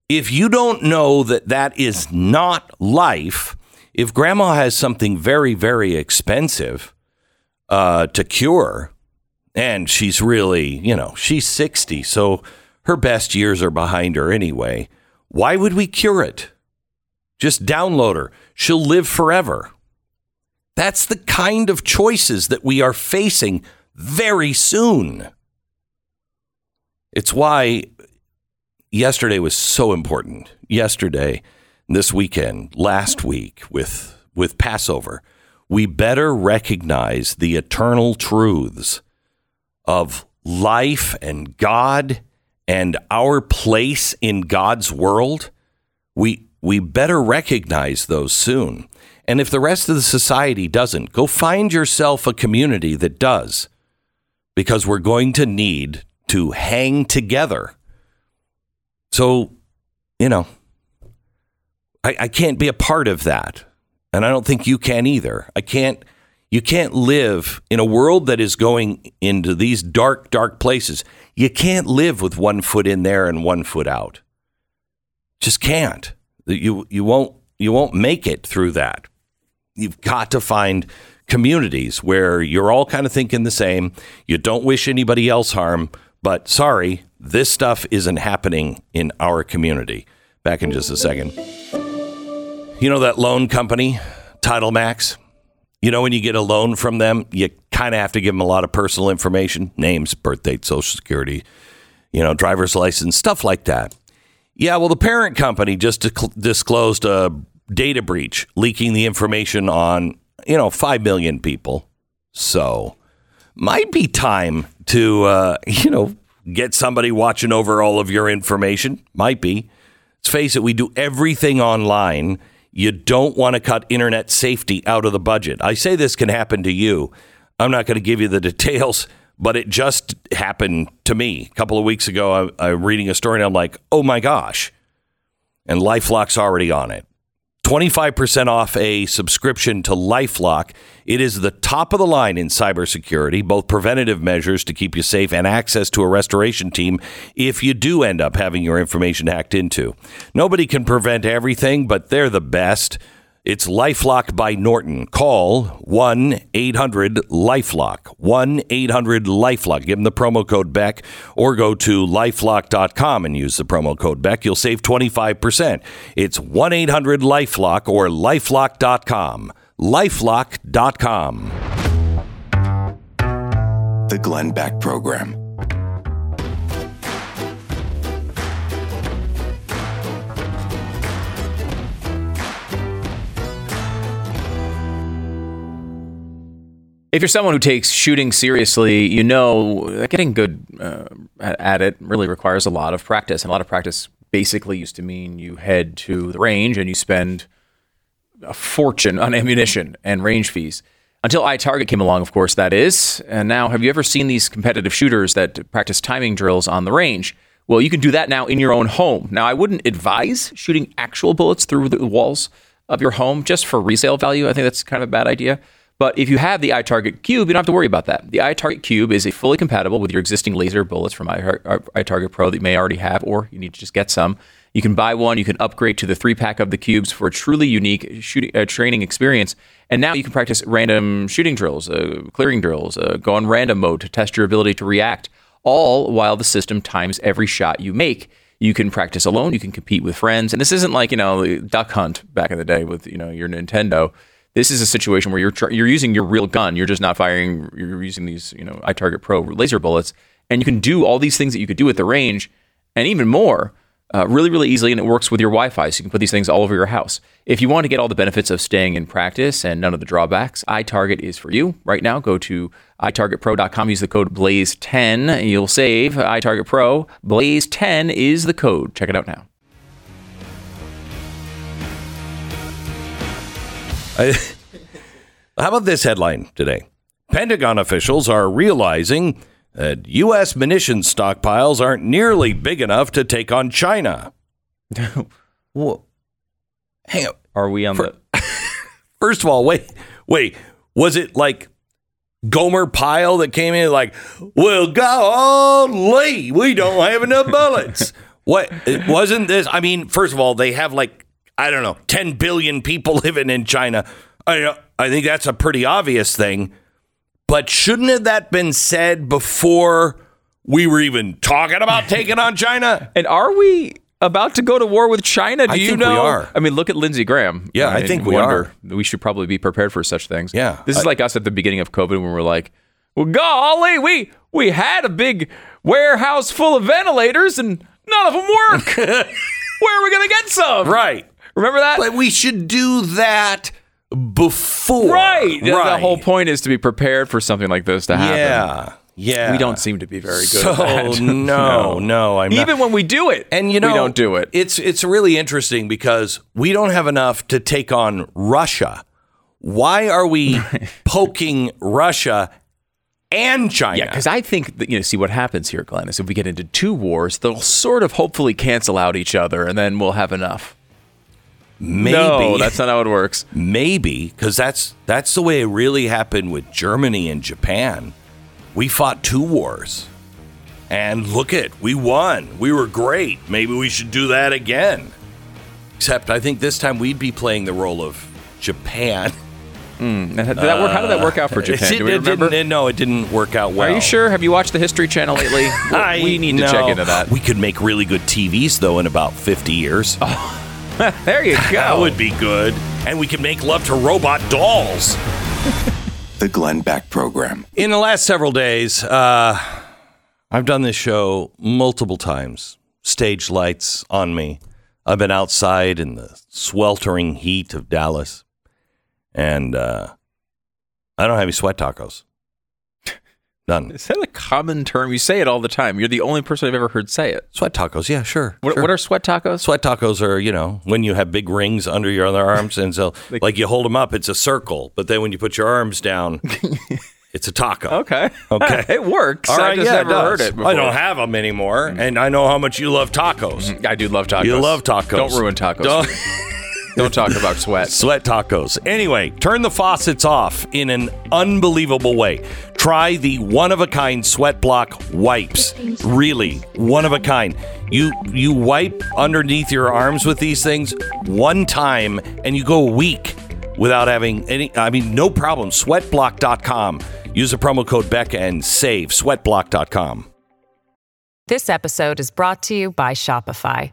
If you don't know that that is not life, if grandma has something very, very expensive uh, to cure, and she's really, you know, she's 60, so her best years are behind her anyway, why would we cure it? Just download her. She'll live forever. That's the kind of choices that we are facing very soon. It's why yesterday was so important. Yesterday, this weekend, last week with with Passover, we better recognize the eternal truths of life and God and our place in God's world. We we better recognize those soon. And if the rest of the society doesn't, go find yourself a community that does. Because we're going to need to hang together. So, you know, I, I can't be a part of that. And I don't think you can either. I can't, you can't live in a world that is going into these dark, dark places. You can't live with one foot in there and one foot out. Just can't. You, you won't, you won't make it through that. You've got to find communities where you're all kind of thinking the same. You don't wish anybody else harm, but sorry, this stuff isn't happening in our community. Back in just a second. You know that loan company, Title Max? You know, when you get a loan from them, you kind of have to give them a lot of personal information names, birth date, social security, you know, driver's license, stuff like that. Yeah, well, the parent company just disclosed a data breach, leaking the information on, you know, 5 million people. So, might be time to, uh, you know, get somebody watching over all of your information. Might be. Let's face it, we do everything online. You don't want to cut internet safety out of the budget. I say this can happen to you. I'm not going to give you the details, but it just happened to me a couple of weeks ago. I, I'm reading a story and I'm like, oh my gosh. And Lifelock's already on it. 25% off a subscription to Lifelock. It is the top of the line in cybersecurity, both preventative measures to keep you safe and access to a restoration team if you do end up having your information hacked into. Nobody can prevent everything, but they're the best. It's Lifelock by Norton. Call 1 800 Lifelock. 1 800 Lifelock. Give them the promo code Beck or go to lifelock.com and use the promo code Beck. You'll save 25%. It's 1 800 Lifelock or lifelock.com. Lifelock.com. The Glenn Beck Program. if you're someone who takes shooting seriously, you know that getting good uh, at it really requires a lot of practice. And a lot of practice basically used to mean you head to the range and you spend a fortune on ammunition and range fees. Until iTarget came along, of course, that is. And now, have you ever seen these competitive shooters that practice timing drills on the range? Well, you can do that now in your own home. Now, I wouldn't advise shooting actual bullets through the walls of your home just for resale value. I think that's kind of a bad idea. But if you have the iTarget Cube, you don't have to worry about that. The iTarget Cube is fully compatible with your existing laser bullets from iTar- iTarget Pro that you may already have, or you need to just get some. You can buy one. You can upgrade to the three pack of the cubes for a truly unique shooting uh, training experience. And now you can practice random shooting drills, uh, clearing drills, uh, go on random mode to test your ability to react, all while the system times every shot you make. You can practice alone. You can compete with friends. And this isn't like you know Duck Hunt back in the day with you know your Nintendo. This is a situation where you're tr- you're using your real gun. You're just not firing. You're using these you know iTarget Pro laser bullets, and you can do all these things that you could do at the range, and even more uh, really, really easily, and it works with your Wi Fi. So you can put these things all over your house. If you want to get all the benefits of staying in practice and none of the drawbacks, iTarget is for you. Right now, go to itargetpro.com, use the code BLAZE10. You'll save iTarget Pro. BLAZE10 is the code. Check it out now. I- How about this headline today? Pentagon officials are realizing that U.S. munitions stockpiles aren't nearly big enough to take on China. Whoa. Hang on. Are we on the. First of all, wait, wait. Was it like Gomer Pyle that came in like, well, golly, we don't have enough bullets. what? It wasn't this? I mean, first of all, they have like, I don't know, 10 billion people living in China. I, I think that's a pretty obvious thing. But shouldn't have that been said before we were even talking about taking on China? And are we about to go to war with China? Do I you think we know? are. I mean, look at Lindsey Graham. Yeah, I think we wonder- We should probably be prepared for such things. Yeah. This is like us at the beginning of COVID when we're like, well, golly, we, we had a big warehouse full of ventilators and none of them work. Where are we going to get some? Right. Remember that? But we should do that before. right. The- The whole point is to be prepared for something like this to happen. Yeah. Yeah. We don't seem to be very good So at that. no, no, I'm not. Even when we do it, and you know, we don't do it. It's it's really interesting because we don't have enough to take on Russia. Why are we poking Russia and China? Yeah, because I think that, you know, see what happens here, Glenn, is if we get into two wars, they'll sort of hopefully cancel out each other, and then we'll have enough. Maybe No, that's not how it works. maybe because that's that's the way it really happened with Germany and Japan. We fought two wars, and look at we won. We were great. Maybe we should do that again. Except I think this time we'd be playing the role of Japan. Hmm, and Did that work? How did that work out for uh, Japan? It, Do we it remember? didn't, no, it didn't work out well. Are you sure? Have you watched the History Channel lately? I- we need to check into that. We could make really good TVs though in about 50 years. Oh. there you go. That would be good. And we could make love to robot dolls. The Glenn Beck Program. In the last several days, uh, I've done this show multiple times. Stage lights on me. I've been outside in the sweltering heat of Dallas, and uh, I don't have any sweat tacos. None. Is that a common term? You say it all the time. You're the only person I've ever heard say it. Sweat tacos, yeah, sure. What, sure. what are sweat tacos? Sweat tacos are, you know, when you have big rings under your other arms, and so like you hold them up, it's a circle. But then when you put your arms down, it's a taco. Okay. Okay. it works. All right, I just yeah, never heard it before. I don't have them anymore, and I know how much you love tacos. Mm-hmm. I do love tacos. You love tacos. Don't ruin tacos. Don't- Don't talk about sweat. Sweat tacos. Anyway, turn the faucets off in an unbelievable way. Try the one of a kind sweat block wipes. Really, one of a kind. You you wipe underneath your arms with these things one time and you go a week without having any I mean no problem. Sweatblock.com. Use the promo code Becca and save sweatblock.com. This episode is brought to you by Shopify.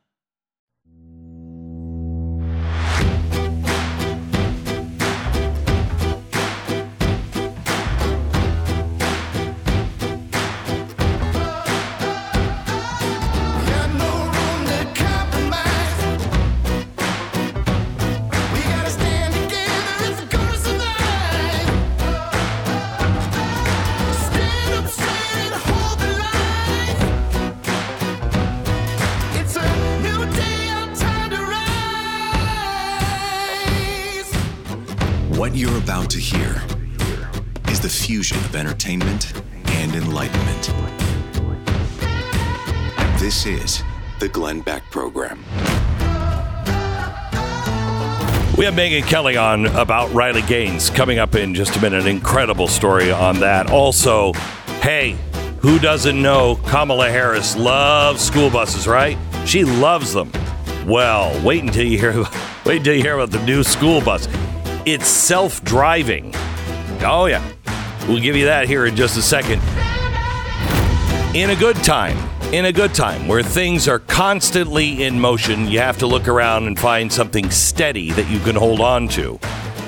about to hear is the fusion of entertainment and enlightenment. This is the Glenn Beck Program. We have Megyn Kelly on about Riley Gaines coming up in just a minute. An incredible story on that. Also, hey, who doesn't know Kamala Harris loves school buses, right? She loves them. Well, wait until you hear wait until you hear about the new school bus. It's self-driving. Oh yeah. We'll give you that here in just a second. In a good time, in a good time where things are constantly in motion, you have to look around and find something steady that you can hold on to.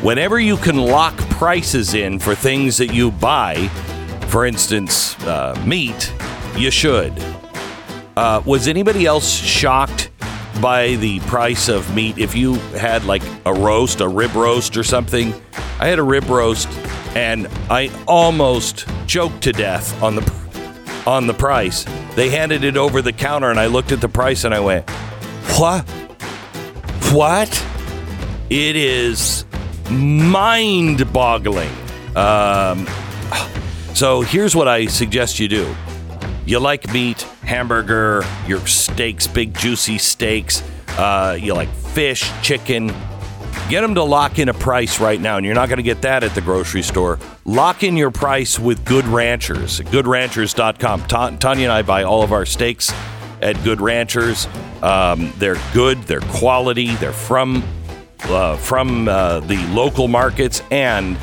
Whenever you can lock prices in for things that you buy, for instance, uh, meat, you should. Uh, was anybody else shocked by the price of meat? If you had like a roast, a rib roast or something, I had a rib roast and I almost choked to death on the on the price. They handed it over the counter and I looked at the price and I went, "What? What?" It is mind-boggling. Um, so here's what I suggest you do. You like meat, hamburger, your steaks, big juicy steaks. Uh, you like fish, chicken. Get them to lock in a price right now, and you're not going to get that at the grocery store. Lock in your price with Good Ranchers, goodranchers.com. Ta- Tanya and I buy all of our steaks at Good Ranchers. Um, they're good, they're quality, they're from uh, from uh, the local markets, and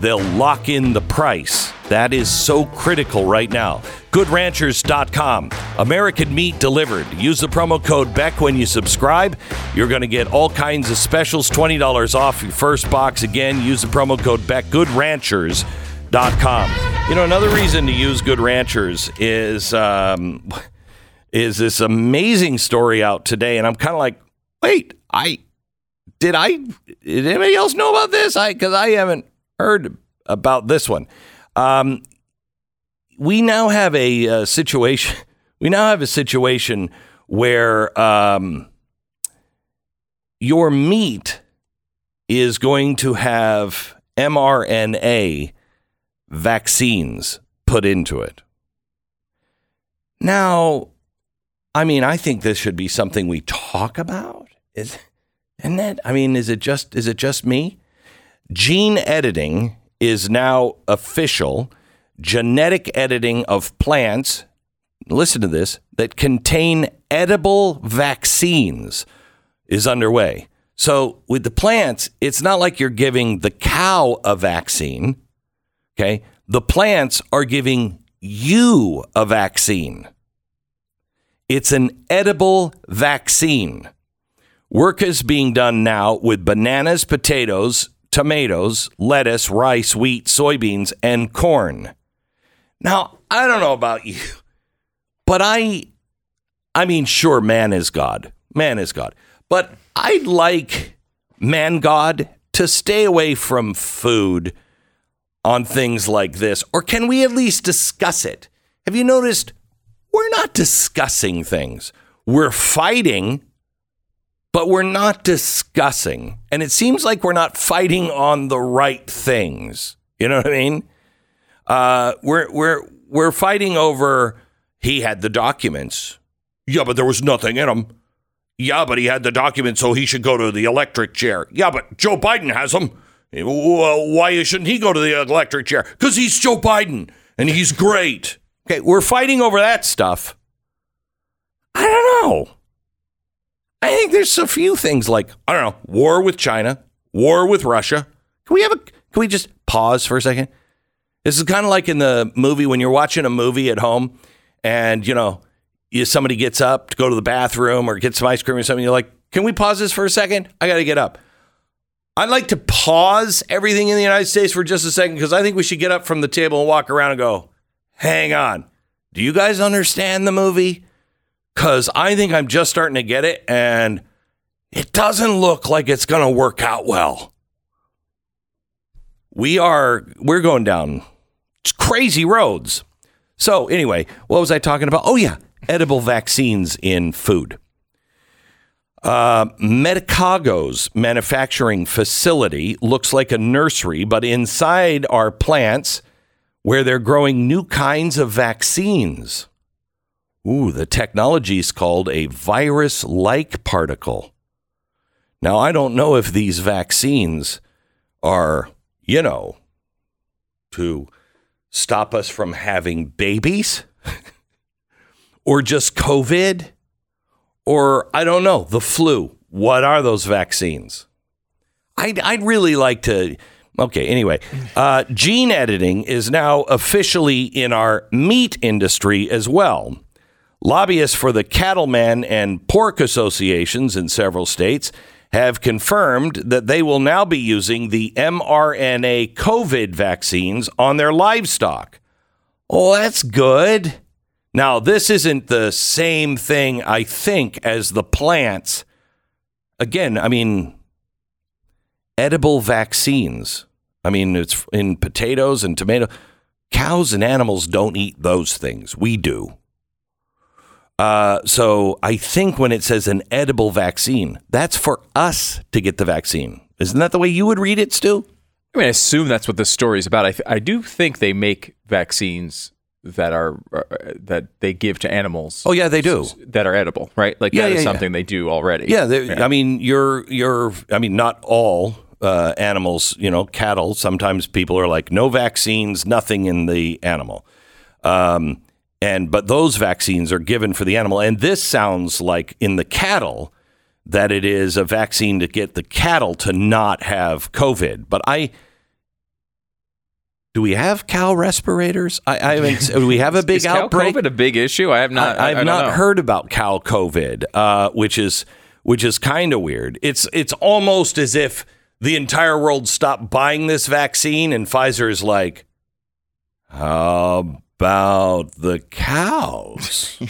they'll lock in the price. That is so critical right now. GoodRanchers.com. American meat delivered. Use the promo code BECK when you subscribe. You're going to get all kinds of specials $20 off your first box. Again, use the promo code BECK. GoodRanchers.com. You know, another reason to use Good Ranchers is, um, is this amazing story out today. And I'm kind of like, wait, I did I did anybody else know about this? I because I haven't heard about this one. Um, we now have a, uh situation. We now have a situation where um, your meat is going to have mRNA vaccines put into it. Now, I mean, I think this should be something we talk about. Is isn't? I mean, is it just is it just me? Gene editing is now official. Genetic editing of plants, listen to this, that contain edible vaccines is underway. So with the plants, it's not like you're giving the cow a vaccine. Okay. The plants are giving you a vaccine. It's an edible vaccine. Work is being done now with bananas, potatoes, tomatoes, lettuce, rice, wheat, soybeans, and corn. Now, I don't know about you, but I I mean, sure, man is God. Man is God. But I'd like man God to stay away from food on things like this. Or can we at least discuss it? Have you noticed we're not discussing things? We're fighting but we're not discussing. And it seems like we're not fighting on the right things. You know what I mean? Uh, we're we're we're fighting over he had the documents. Yeah, but there was nothing in them. Yeah, but he had the documents, so he should go to the electric chair. Yeah, but Joe Biden has them. Why shouldn't he go to the electric chair? Because he's Joe Biden and he's great. Okay, we're fighting over that stuff. I don't know. I think there's a few things like I don't know, war with China, war with Russia. Can we have a can we just pause for a second? This is kind of like in the movie when you're watching a movie at home and you know, somebody gets up to go to the bathroom or get some ice cream or something. You're like, can we pause this for a second? I got to get up. I'd like to pause everything in the United States for just a second because I think we should get up from the table and walk around and go, hang on. Do you guys understand the movie? Because I think I'm just starting to get it and it doesn't look like it's going to work out well. We are, we're going down crazy roads. So, anyway, what was I talking about? Oh, yeah, edible vaccines in food. Uh, Medicago's manufacturing facility looks like a nursery, but inside are plants where they're growing new kinds of vaccines. Ooh, the technology is called a virus like particle. Now, I don't know if these vaccines are, you know, to stop us from having babies or just COVID or I don't know, the flu. What are those vaccines? I'd, I'd really like to. Okay, anyway, uh, gene editing is now officially in our meat industry as well. Lobbyists for the cattlemen and pork associations in several states have confirmed that they will now be using the mRNA COVID vaccines on their livestock. Oh, that's good. Now, this isn't the same thing, I think, as the plants. Again, I mean, edible vaccines. I mean, it's in potatoes and tomato. Cows and animals don't eat those things. We do. Uh, so I think when it says an edible vaccine, that's for us to get the vaccine. Isn't that the way you would read it, Stu? I mean, I assume that's what the story is about. I, th- I do think they make vaccines that are uh, that they give to animals. Oh yeah, they do that are edible, right? Like Yeah, that is yeah, yeah. something they do already. Yeah, they, I mean, you're you're. I mean, not all uh, animals. You know, cattle. Sometimes people are like, no vaccines, nothing in the animal. Um, and but those vaccines are given for the animal, and this sounds like in the cattle that it is a vaccine to get the cattle to not have COVID. But I. Do we have cow respirators? I, I haven't. Do we have a big is cow outbreak? COVID a big issue? I have not. I, have don't know. heard about cow COVID, uh, which is which is kind of weird. It's it's almost as if the entire world stopped buying this vaccine, and Pfizer is like, "How about the cows?"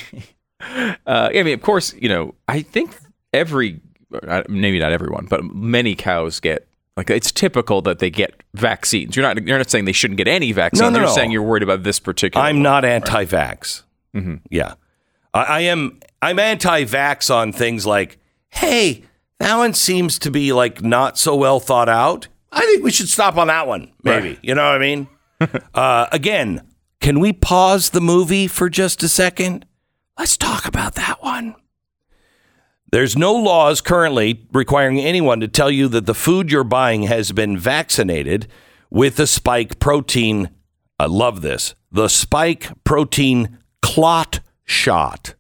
Uh, I mean, of course, you know, I think every, uh, maybe not everyone, but many cows get like it's typical that they get vaccines. You're not you're not saying they shouldn't get any vaccine. No, no, you're no. saying you're worried about this particular. I'm one. not anti-vax. Mm-hmm. Yeah, I, I am. I'm anti-vax on things like, "Hey, that one seems to be like not so well thought out. I think we should stop on that one, maybe." You know what I mean? uh, again, can we pause the movie for just a second? Let's talk about that one. There's no laws currently requiring anyone to tell you that the food you're buying has been vaccinated with the spike protein. I love this. The spike protein clot shot.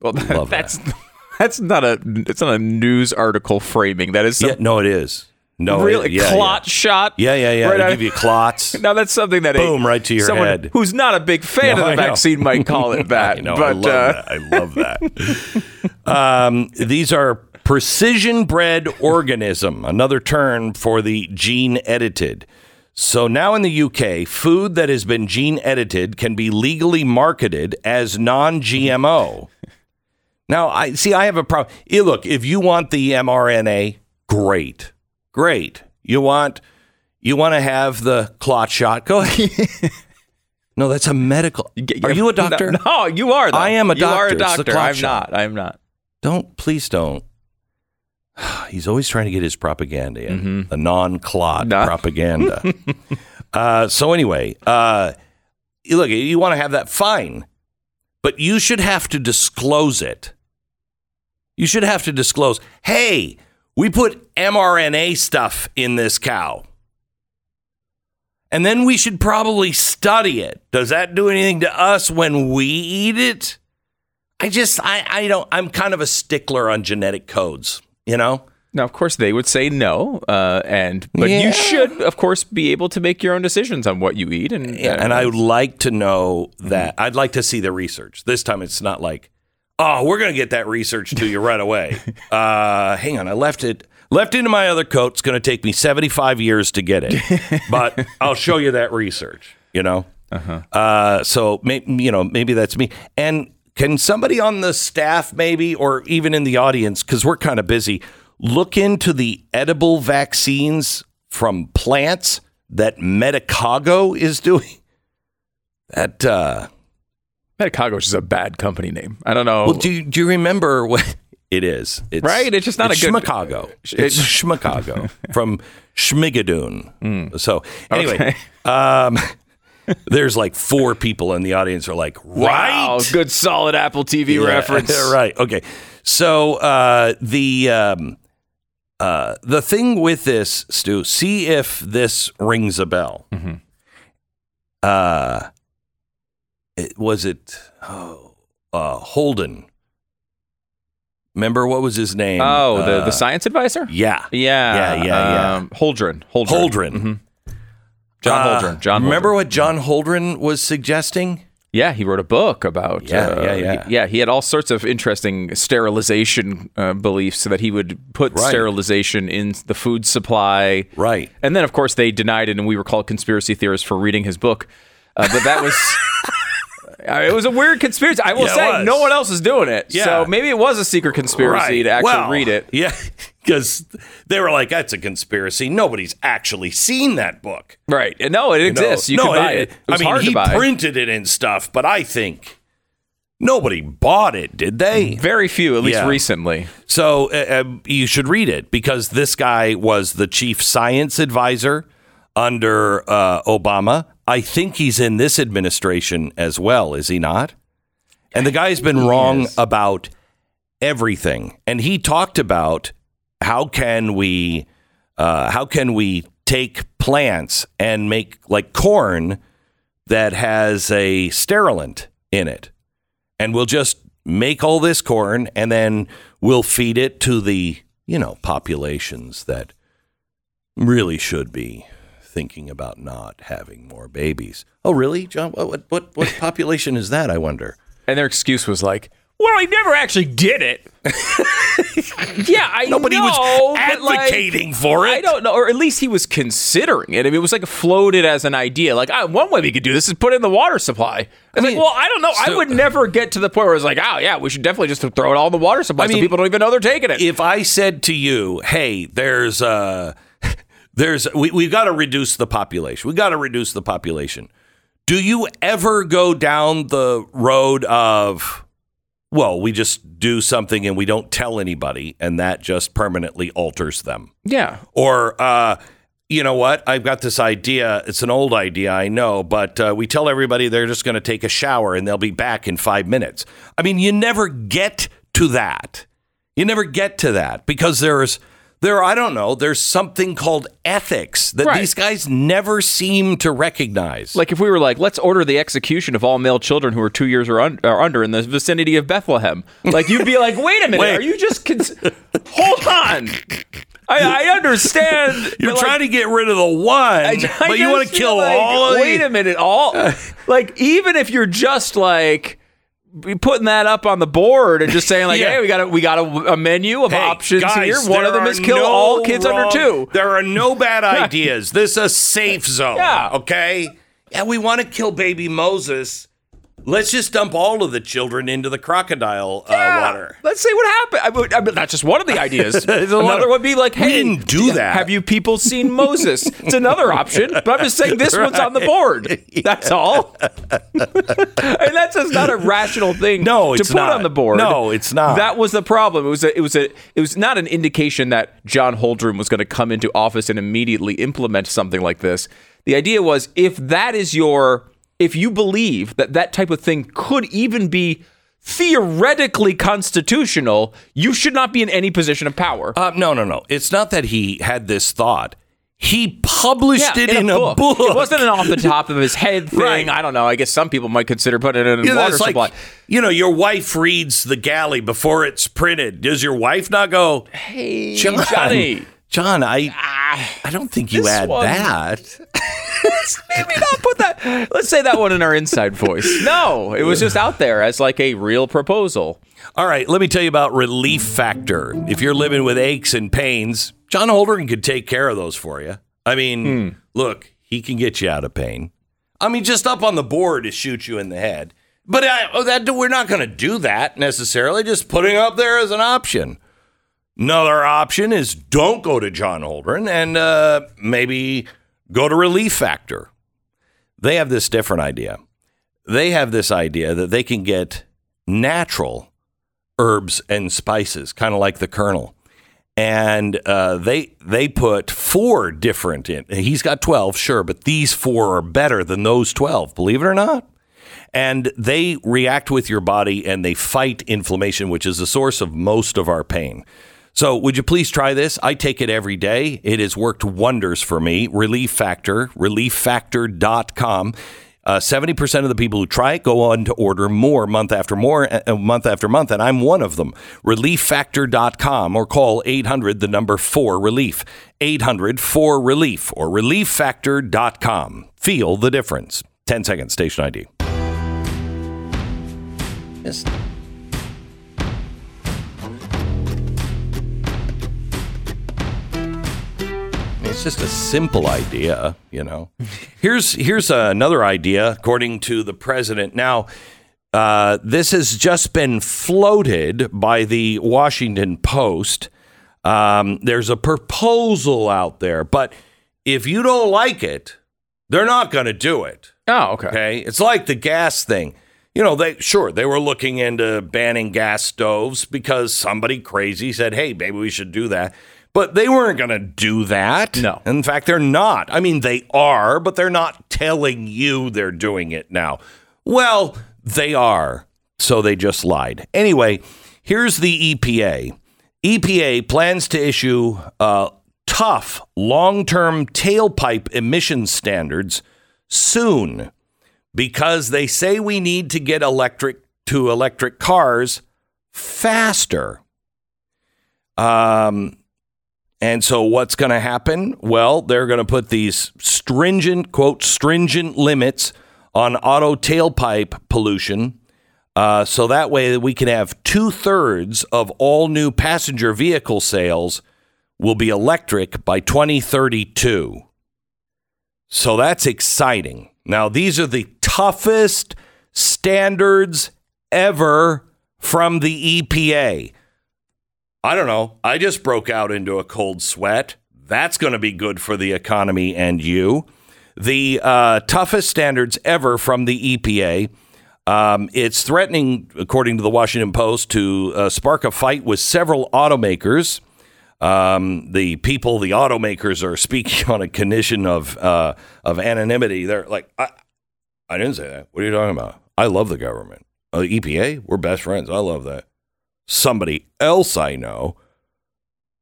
Well, Love that's that's not a it's not a news article framing. That is some Yeah, no, it is. No, it- really yeah, clot shot. Yeah, yeah, yeah. Right out- give you clots. Now that's something that a- Boom, right to your someone head. Who's not a big fan No, of the vaccine might call it that. I know. but I love uh, that. I love that. um, these are precision bred organism, another term for the gene edited. So now in the UK, food that has been gene edited can be legally marketed as non GMO. Now, I see. I have a problem. Eh, Look, if you want the mRNA, great, great. You want you want to have the clot shot? Go ahead. no, that's a medical. Are you a doctor? No, no, you are. Though. I am a doctor. You are a doctor. I'm shot. not. I'm not. Don't please don't. He's always trying to get his propaganda in Mm-hmm. the non-clot propaganda. uh, so anyway, uh, look, you want to have that fine, but you should have to disclose it. You should have to disclose. Hey, we put mRNA stuff in this cow. And then we should probably study it. Does that do anything to us when we eat it? I just I I don't I'm kind of a stickler on genetic codes, you know? Now, of course, they would say no, uh, and but Yeah. you should, of course, be able to make your own decisions on what you eat. And Yeah, and I would like to know that. I'd like to see the research. This time it's not like, oh, we're going to get that research to you right away. uh, hang on, I left it left into my other coat. It's going to take me 75 years to get it, but I'll show you that research, you know? Uh-huh. so, may, you know, maybe that's me. And can somebody on the staff, maybe, or even in the audience, because we're kind of busy, look into the edible vaccines from plants that Medicago is doing? That uh Medicago is just a bad company name. I don't know. well, do you, do you remember what it is? It's, Right? It's just not a good- Schmicago. It's Schmicago from Schmigadoon. So anyway, Okay. um, there's like four people in the audience are like, right? Wow, good solid Apple TV Yeah, reference. right. Okay. So uh, the um, uh, the thing with this, Stu, see if this rings a bell. Mm-hmm. Uh, it, was it oh, uh, Holden? Remember what was his name? Oh, the, Uh, the science advisor? Yeah. Yeah. Yeah, yeah, yeah. Um, Holdren. Holdren. Holdren. Mhm. John Uh, Holdren. John Remember Holdren. what John Holdren was suggesting? Yeah, he wrote a book about. Yeah, uh, yeah, yeah. he- yeah, he had all sorts of interesting sterilization uh, beliefs that he would put Right. sterilization in the food supply. Right. And then, of course, they denied it, and we were called conspiracy theorists for reading his book. Uh, but that was. It was a weird conspiracy. I will Yeah, say, no one else is doing it. Yeah. So maybe it was a secret conspiracy to actually Well, read it. Yeah, because they were like, "That's a conspiracy. Nobody's actually seen that book." Right. And no, it You know? exists. You no, can buy it. It was I mean, he printed it and stuff, but I think nobody bought it, did they? Very few, at least Yeah. recently. So uh, uh, you should read it because this guy was the chief science advisor under uh, Obama. I think he's in this administration as well, is he not? And the guy's been wrong about everything. And he talked about how can we uh, how can we take plants and make like corn that has a sterilant in it and we'll just make all this corn and then we'll feed it to the you know populations that really should be thinking about not having more babies oh really john what what what, what population is that i wonder And their excuse was like, well, I never actually did it. yeah, I Nobody was know, like, advocating for it. I don't know, or at least he was considering it. I mean, it was like floated as an idea. Like, ah, one way we could do this is put in the water supply. It's like, well, I don't know. I would never get to the point where it's like, oh yeah, we should definitely just throw it all in the water supply I so people don't even know they're taking it. if i said to you hey there's uh there's we, we've got to reduce the population. We've got to reduce the population. Do you ever go down the road of well we just do something and we don't tell anybody and that just permanently alters them? Yeah, or uh you know what? I've got this idea. It's an old idea i know but uh, we tell everybody they're just going to take a shower and they'll be back in five minutes. I mean you never get to that. You never get to that because there's there i don't know there's something called ethics that Right. these guys never seem to recognize like if we were like, let's order the execution of all male children who are two years or, un- or under in the vicinity of Bethlehem. Like you'd be like, wait a minute, Wait. are you just cons- hold on? I, I understand. you're but, like, trying to get rid of the one I- I but you want to kill like, all of Wait the- a minute, all like even if you're just like putting that up on the board and just saying like, Yeah. hey, we got a we got a, a menu of Hey, options guys, here. One of them is kill no all kids under two. There are no bad ideas. this is a safe zone. Yeah. Okay. Yeah, we want to kill baby Moses. Let's just dump all of the children into the crocodile uh, Yeah, water. Let's see what happened. I mean, I mean, that's just one of the ideas. Another would be like, hey, We didn't do that. Have you people seen Moses? it's another option, but I'm just saying this one's on the board. That's all. and that's just not a rational thing No, to it's put not. on the board. No, it's not. That was the problem. It was a, it was a it was not an indication that John Holdren was going to come into office and immediately implement something like this. The idea was if that is your if you believe that that type of thing could even be theoretically constitutional, you should not be in any position of power. Uh, no, no, no. It's not that he had this thought. He published it in, a, book. It wasn't an off the top of his head thing. Right. I don't know. I guess some people might consider putting it in know, water supply. like, you know, your wife reads the galley before it's printed. Does your wife not go, hey, John, Johnny. John, I, ah, I don't think you add one- that. Maybe not put that. Let's say that one in our inside voice. No, it was just out there as like a real proposal. All right, let me tell you about Relief Factor. If you're living with aches and pains, John Holdren could take care of those for you. I mean, hmm. look, he can get you out of pain. I mean, just up on the board to shoot you in the head. But I, oh, that we're not going to do that necessarily. Just putting up there as an option. Another option is don't go to John Holdren and uh, maybe go to Relief Factor. They have this different idea. They have this idea that they can get natural herbs and spices, kind of like the Colonel. And uh, they they put four different in. He's got twelve, sure, but these four are better than those twelve. Believe it or not. And they react with your body and they fight inflammation, which is the source of most of our pain. So, would you please try this? I take it every day. It has worked wonders for me. Relief Factor, relieffactor.com. Uh, 70% of the people who try it go on to order more month after more, uh, month after month, and I'm one of them. Relieffactor.com or call 800 the number 4 relief. 800 4 relief or relieffactor.com. Feel the difference. 10 seconds, station ID. Yes. It's just a simple idea, you know. Here's here's another idea, according to the president. Now, uh, this has just been floated by the Washington Post. Um, there's a proposal out there, but if you don't like it, they're not going to do it. Oh, okay. Okay, it's like the gas thing. You know, they sure they were looking into banning gas stoves because somebody crazy said, "Hey, maybe we should do that." But they weren't going to do that. No. In fact, they're not. I mean, they are, but they're not telling you they're doing it now. Well, they are. So they just lied. Anyway, here's the EPA. EPA plans to issue uh, tough long term tailpipe emission standards soon because they say we need to get electric to electric cars faster. Um, and so what's going to happen? Well, they're going to put these stringent, quote, stringent limits on auto tailpipe pollution. Uh, so that way we can have two thirds of all new passenger vehicle sales will be electric by 2032. So that's exciting. Now, these are the toughest standards ever from the EPA. I don't know. I just broke out into a cold sweat. That's going to be good for the economy and you. The uh, toughest standards ever from the EPA. Um, it's threatening, according to the Washington Post, to uh, spark a fight with several automakers. Um, the people, the automakers, are speaking on a condition of uh, of anonymity. They're like, I, I didn't say that. What are you talking about? I love the government. Uh, EPA, we're best friends. I love that. Somebody else I know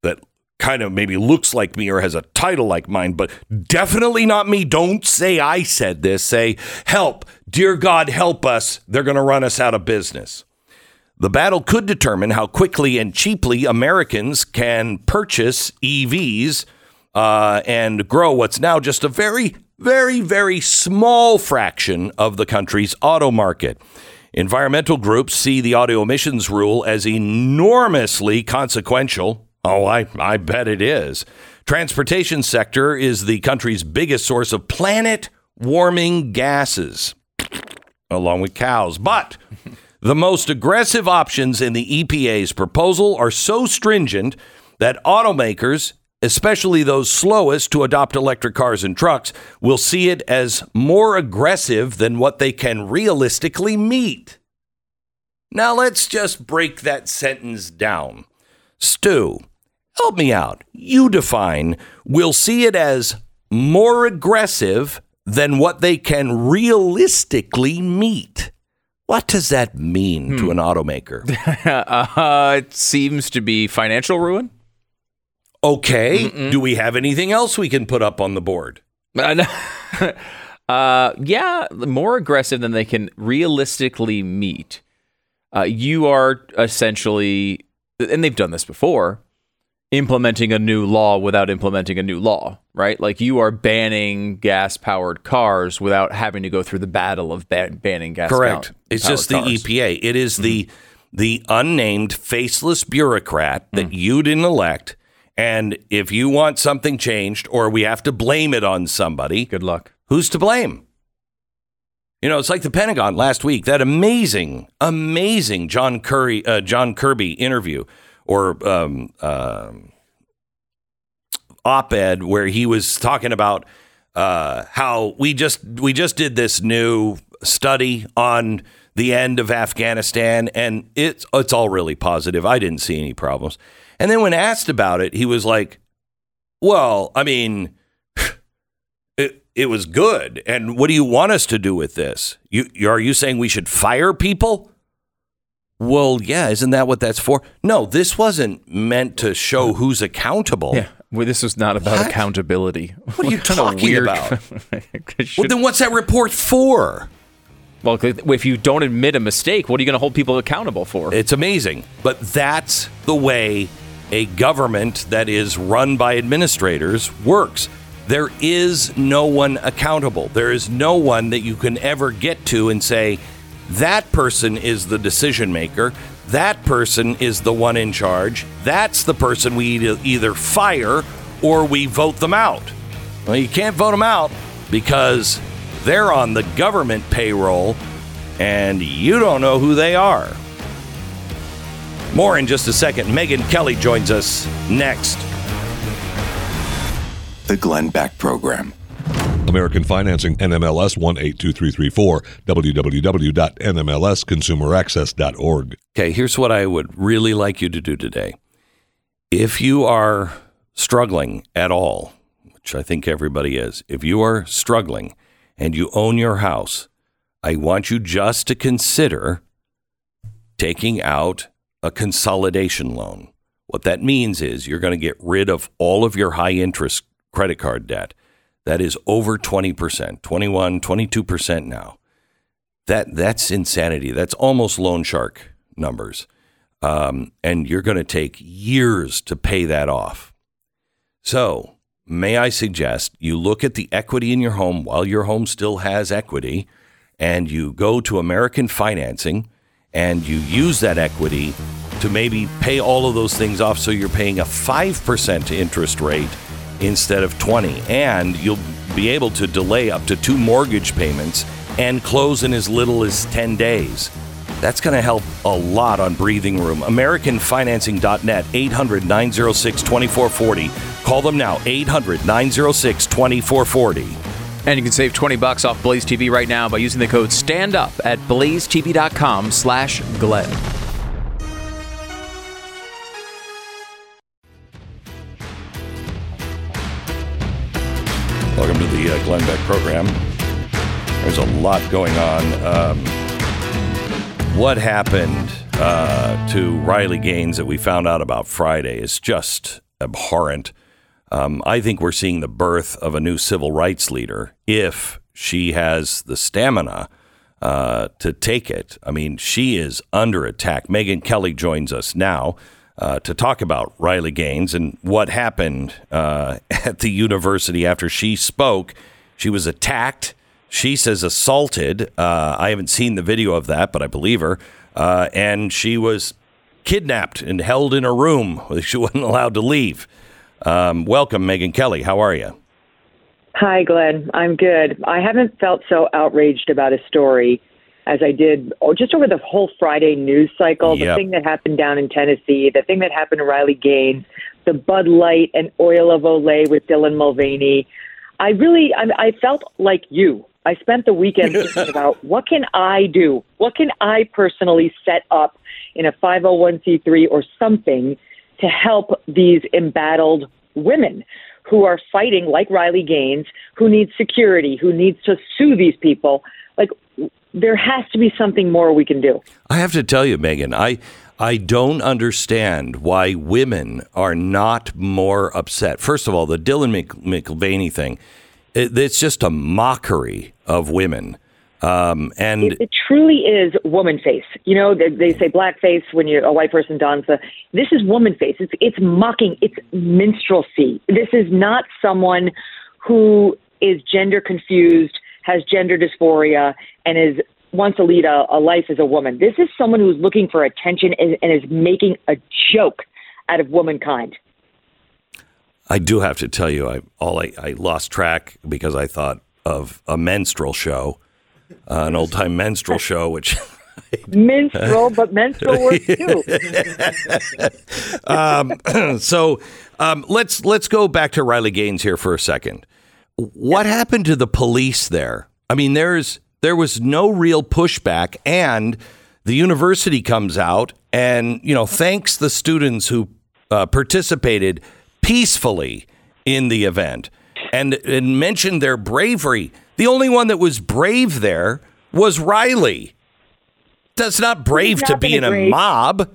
that kind of maybe looks like me or has a title like mine, but definitely not me. Don't say I said this. Say, help, dear God, help us. They're going to run us out of business. The battle could determine how quickly and cheaply Americans can purchase EVs uh, and grow what's now just a very, very, very small fraction of the country's auto market. Environmental groups see the auto emissions rule as enormously consequential. Oh, I, I bet it is. Transportation sector is the country's biggest source of planet warming gases, along with cows. But the most aggressive options in the EPA's proposal are so stringent that automakers, especially those slowest to adopt electric cars and trucks, will see it as more aggressive than what they can realistically meet. Now let's just break that sentence down. Stu, help me out. You define we'll see it as more aggressive than what they can realistically meet. What does that mean to an automaker? uh, it seems to be financial ruin. Okay. Do we have anything else we can put up on the board? Uh, yeah, more aggressive than they can realistically meet. Uh, you are essentially, and they've done this before, implementing a new law without implementing a new law, right? Like you are banning gas powered cars without having to go through the battle of ban- banning gas Correct. It's just the cars. EPA. It is the the unnamed faceless bureaucrat that you didn't elect. And if you want something changed or we have to blame it on somebody, Good luck. who's to blame? You know, it's like the Pentagon last week. That amazing, amazing John Curry, uh, John Kirby interview or um, um op-ed where he was talking about uh, how we just we just did this new study on the end of Afghanistan, and it's it's all really positive. I didn't see any problems. And then when asked about it, he was like, "Well, I mean." It, it was good. And what do you want us to do with this? You, you are you saying we should fire people? Well, yeah, isn't that what that's for? No, this wasn't meant to show who's accountable. Yeah. Well, this was not about What? accountability. What are you talking weird- about? Should- Well, then what's that report for? well, if you don't admit a mistake, what are you going to hold people accountable for? It's amazing. But that's the way a government that is run by administrators works. There is no one accountable. There is no one that you can ever get to and say, that person is the decision maker. That person is the one in charge. That's the person we either- fire or we vote them out. Well, you can't vote them out because they're on the government payroll and you don't know who they are. More in just a second. Megyn Kelly joins us next. The Glenn Beck Program. American Financing, NMLS 182334, www.nmlsconsumeraccess.org. Okay, here's what I would really like you to do today. If you are struggling at all, which I think everybody is, if you are struggling and you own your house, I want you just to consider taking out a consolidation loan. What that means is you're going to get rid of all of your high interest credit card debt. That is over 20%, 21, 22% now. That that's insanity. That's almost loan shark numbers. Um, and you're going to take years to pay that off. So, may I suggest you look at the equity in your home while your home still has equity, and you go to American Financing and you use that equity to maybe pay all of those things off so you're paying a 5% interest rate instead of 20 and you'll be able to delay up to two mortgage payments and close in as little as 10 days. That's going to help a lot on breathing room. AmericanFinancing.net, 800 906 2440. Call them now, 800 906 2440. And you can save 20 bucks off Blaze TV right now by using the code STANDUP at blazetv.com slash Glenn. Welcome to the uh, Glenn Beck program. There's a lot going on. Um, what happened uh, to Riley Gaines that we found out about Friday is just abhorrent. Um, I think we're seeing the birth of a new civil rights leader if she has the stamina uh, to take it. I mean, she is under attack. Megyn Kelly joins us now uh, to talk about Riley Gaines and what happened uh, at the university after she spoke. She was attacked. She says assaulted. Uh, I haven't seen the video of that, but I believe her. Uh, and she was kidnapped and held in a room. She wasn't allowed to leave. Um, welcome, Megyn Kelly. How are you? Hi, Glenn. I'm good. I haven't felt so outraged about a story as I did oh, just over the whole Friday news cycle. The thing that happened down in Tennessee, the thing that happened to Riley Gaines, the Bud Light and Oil of Olay with Dylan Mulvaney. I really, I, I felt like you. I spent the weekend thinking about what can I do? What can I personally set up in a 501c3 or something to help these embattled women who are fighting like Riley Gaines, who needs security, who needs to sue these people. Like, there has to be something more we can do. I have to tell you, Megyn, I I don't understand why women are not more upset. First of all, the Dylan Mc, thing, it, it's just a mockery of women. Um, and It truly is woman face. You know, they, they say black face when you a white person dons the. This is woman face. It's it's mocking. It's minstrelsy. This is not someone who is gender confused, has gender dysphoria, and is wants to lead a, a life as a woman. This is someone who's looking for attention and, and is making a joke out of womankind. I do have to tell you, I all I, I lost track because I thought of a menstrual show, uh, an old time menstrual show, which Minstrel, but menstrual works too. um, so um, let's let's go back to Riley Gaines here for a second. What happened to the police there? I mean, there's there was no real pushback, and the university comes out and you know thanks the students who uh, participated peacefully in the event and and mentioned their bravery. The only one that was brave there was Riley. That's not brave to be in a a great- mob.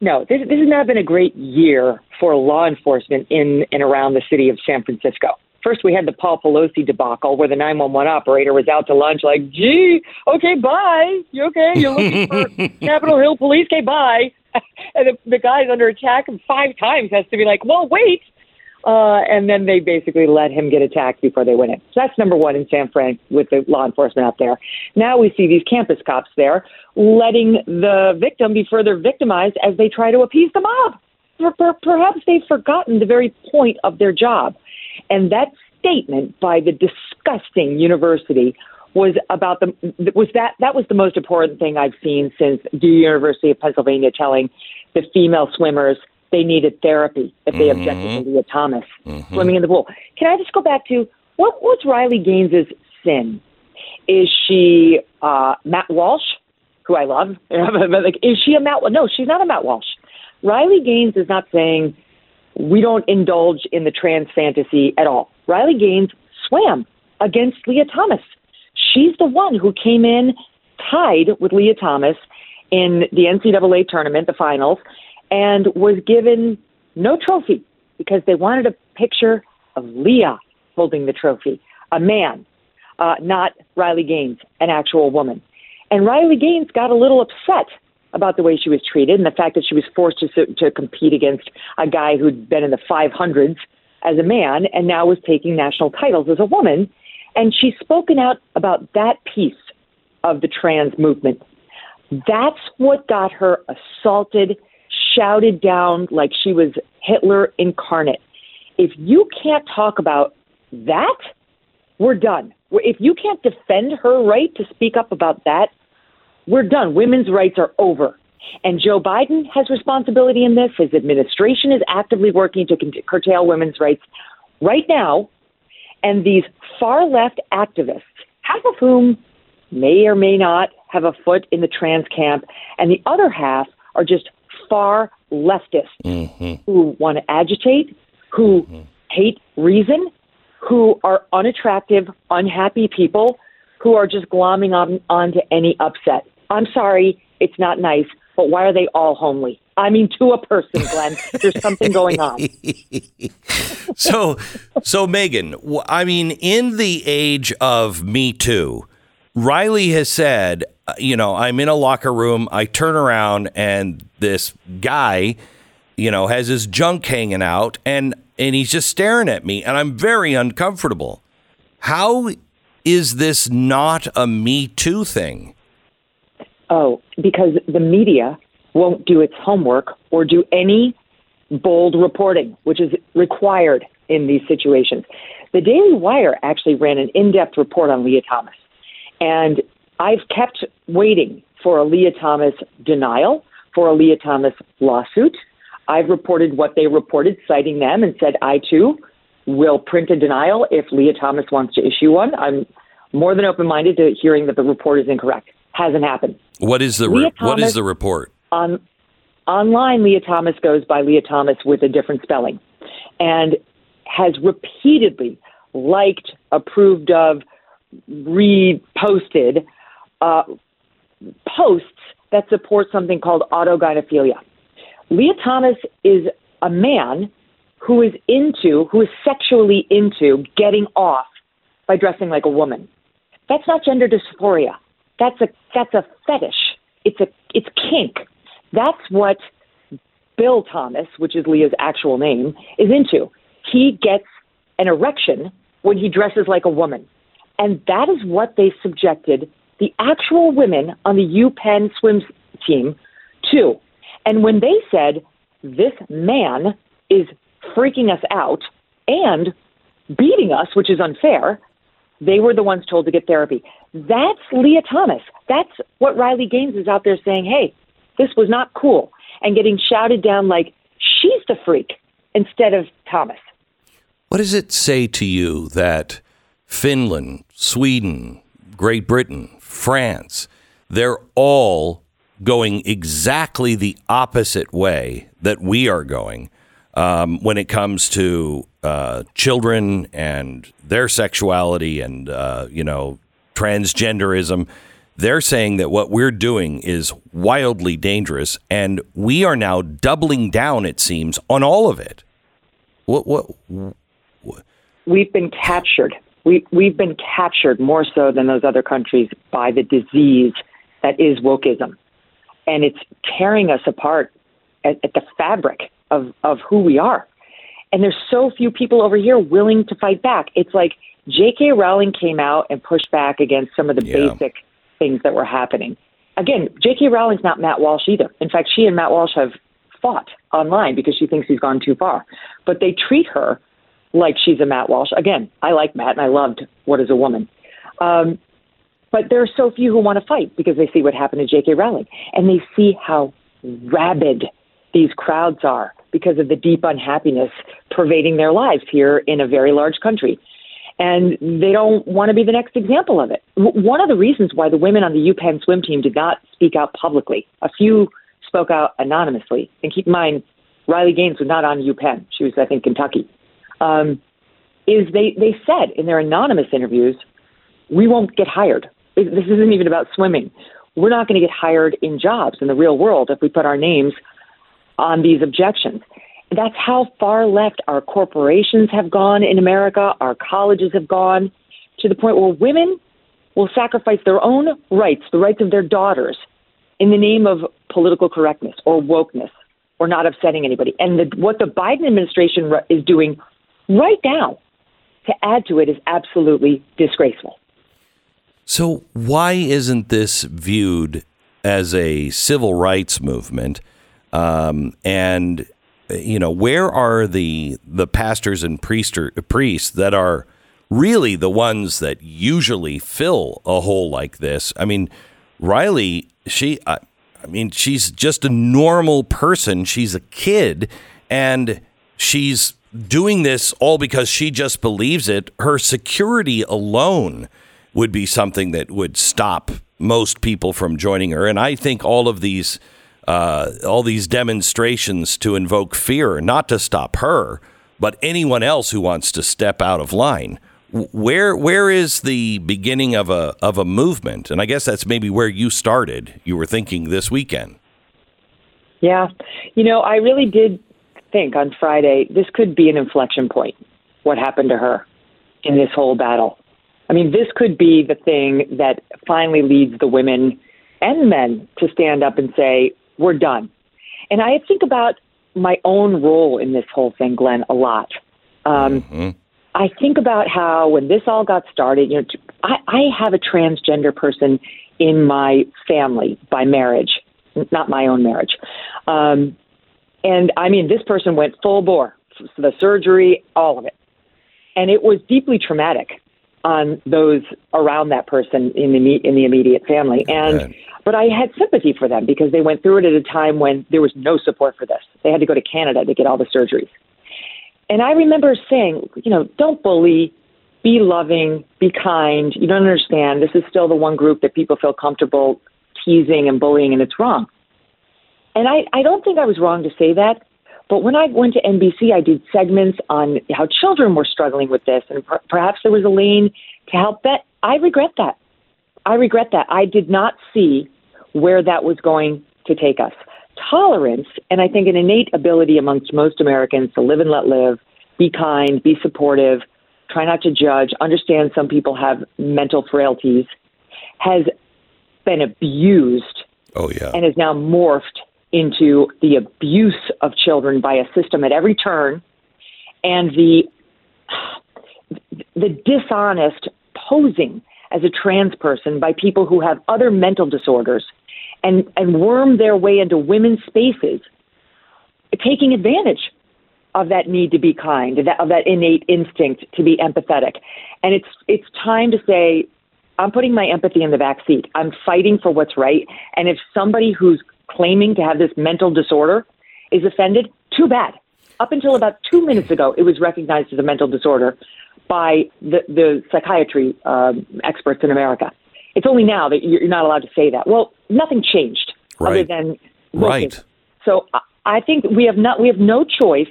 No, this, this has not been a great year for law enforcement in and around the city of San Francisco. First, we had the Paul Pelosi debacle where the 911 operator was out to lunch, like, gee, okay, bye. You okay? You're looking for Capitol Hill Police? Okay, bye. and the, the guy's under attack and five times has to be like, well, wait. Uh, and then they basically let him get attacked before they went in. So that's number one in San Fran with the law enforcement out there. Now we see these campus cops there letting the victim be further victimized as they try to appease the mob. Per- per- Perhaps they've forgotten the very point of their job. And that statement by the disgusting university was about the was that that was the most important thing I've seen since the University of Pennsylvania telling the female swimmers they needed therapy if they objected to Lia Thomas swimming in the pool. Can I just go back to what was Riley Gaines's sin? Is she uh, Matt Walsh, who I love? Like, is she a Matt? No, she's not a Matt Walsh. Riley Gaines is not saying we don't indulge in the trans fantasy at all. Riley Gaines swam against Lia Thomas. She's the one who came in tied with Lia Thomas in the NCAA tournament, the finals, and was given no trophy because they wanted a picture of Lia holding the trophy, a man, uh, not Riley Gaines, an actual woman. And Riley Gaines got a little upset about the way she was treated and the fact that she was forced to, to compete against a guy who'd been in the 500s as a man and now was taking national titles as a woman. And she's spoken out about that piece of the trans movement. That's what got her assaulted, shouted down like she was Hitler incarnate. If you can't talk about that, we're done. If you can't defend her right to speak up about that, we're done. Women's rights are over. And Joe Biden has responsibility in this. His administration is actively working to curtail women's rights right now. And these far left activists, half of whom may or may not have a foot in the trans camp, and the other half are just far leftists mm-hmm. who want to agitate, who mm-hmm. hate reason, who are unattractive, unhappy people who are just glomming on onto any upset. I'm sorry, it's not nice, but why are they all homely? I mean, to a person, Glenn, there's something going on. so, so Megyn, I mean, in the age of Me Too, Riley has said, Uh, you know, I'm in a locker room, I turn around, and this guy, you know, has his junk hanging out, and and he's just staring at me, and I'm very uncomfortable. How is this not a Me Too thing? Oh, because the media won't do its homework or do any bold reporting, which is required in these situations. The Daily Wire actually ran an in depth report on Lia Thomas. And I've kept waiting for a Lia Thomas denial, for a Lia Thomas lawsuit. I've reported what they reported, citing them, and said I too will print a denial if Lia Thomas wants to issue one. I'm more than open minded to hearing that the report is incorrect. Hasn't happened. What is the re- what is the report? On online, Lia Thomas goes by Leah Thomas with a different spelling, and has repeatedly liked, approved of, reposted uh, posts that support something called autogynephilia. Lia Thomas is a man who is into, who is sexually into getting off by dressing like a woman. That's not gender dysphoria. That's a that's a fetish. It's a it's kink. That's what Bill Thomas, which is Lia's actual name, is into. He gets an erection when he dresses like a woman. And that is what they subjected the actual women on the UPenn swim team too. And when they said, this man is freaking us out and beating us, which is unfair, they were the ones told to get therapy. That's Lia Thomas. That's what Riley Gaines is out there saying, hey, this was not cool, and getting shouted down like she's the freak instead of Thomas. What does it say to you that Finland, Sweden, Great Britain, France, they're all going exactly the opposite way that we are going um, when it comes to uh, children and their sexuality and, uh, you know, transgenderism? They're saying that what we're doing is wildly dangerous, and we are now doubling down, it seems, on all of it. What, what, we've been captured. We, we've been captured more so than those other countries by the disease that is wokeism. And it's tearing us apart at, at the fabric of, of who we are. And there's so few people over here willing to fight back. It's like J.K. Rowling came out and pushed back against some of the Yeah. basic things that were happening. Again, J.K. Rowling's not Matt Walsh either. In fact, she and Matt Walsh have fought online because she thinks he's gone too far. But they treat her like she's a Matt Walsh. Again, I like Matt and I loved What is a Woman. Um, but there are so few who want to fight because they see what happened to J.K. Rowling and they see how rabid these crowds are because of the deep unhappiness pervading their lives here in a very large country. And they don't want to be the next example of it. One of the reasons why the women on the UPenn swim team did not speak out publicly, a few spoke out anonymously. And keep in mind, Riley Gaines was not on UPenn. She was, I think, Kentucky. Um, is they, they said in their anonymous interviews, we won't get hired. This isn't even about swimming. We're not going to get hired in jobs in the real world if we put our names on these objections. That's how far left our corporations have gone in America, our colleges have gone, to the point where women will sacrifice their own rights, the rights of their daughters, in the name of political correctness or wokeness or not upsetting anybody. And the, what the Biden administration is doing right now to add to it is absolutely disgraceful. So, why isn't this viewed as a civil rights movement? Um, and you know, where are the the pastors and priester, priests that are really the ones that usually fill a hole like this? I mean, Riley, she, I, I mean, she's just a normal person. She's a kid, and she's doing this all because she just believes it. Her security alone would be something that would stop most people from joining her. And I think all of these, uh, all these demonstrations to invoke fear, not to stop her, but anyone else who wants to step out of line. Where where is the beginning of a of a movement? And I guess that's maybe where you started. You were thinking this weekend. Yeah. You know, I really did think on Friday this could be an inflection point, what happened to her in this whole battle. I mean, this could be the thing that finally leads the women and men to stand up and say, we're done. And I think about my own role in this whole thing, Glenn, a lot. Um, I think about how when this all got started, you know, I, I have a transgender person in my family by marriage, not my own marriage. Um, and I mean, this person went full bore, the surgery, all of it. And it was deeply traumatic on those around that person in the in the immediate family. And but I had sympathy for them because they went through it at a time when there was no support for this. They had to go to Canada to get all the surgeries. And I remember saying, you know, don't bully, be loving, be kind. You don't understand. This is still the one group that people feel comfortable teasing and bullying, and it's wrong. And I, I don't think I was wrong to say that. But when I went to NBC, I did segments on how children were struggling with this, and per- perhaps there was a lane to help that. I regret that. I regret that. I did not see where that was going to take us. Tolerance, and I think an innate ability amongst most Americans to live and let live, be kind, be supportive, try not to judge, understand some people have mental frailties, has been abused Oh yeah. and is now morphed into the abuse of children by a system at every turn and the the dishonest posing as a trans person by people who have other mental disorders and and worm their way into women's spaces taking advantage of that need to be kind of that, of that innate instinct to be empathetic and it's it's time to say I'm putting my empathy in the back seat. I'm fighting for what's right. And if somebody who's claiming to have this mental disorder is offended, too bad. Up until about two minutes ago, it was recognized as a mental disorder by the, the psychiatry um, experts in America. It's only now that you're not allowed to say that. Well, nothing changed right. other than Right. so I- I think we have not we have no choice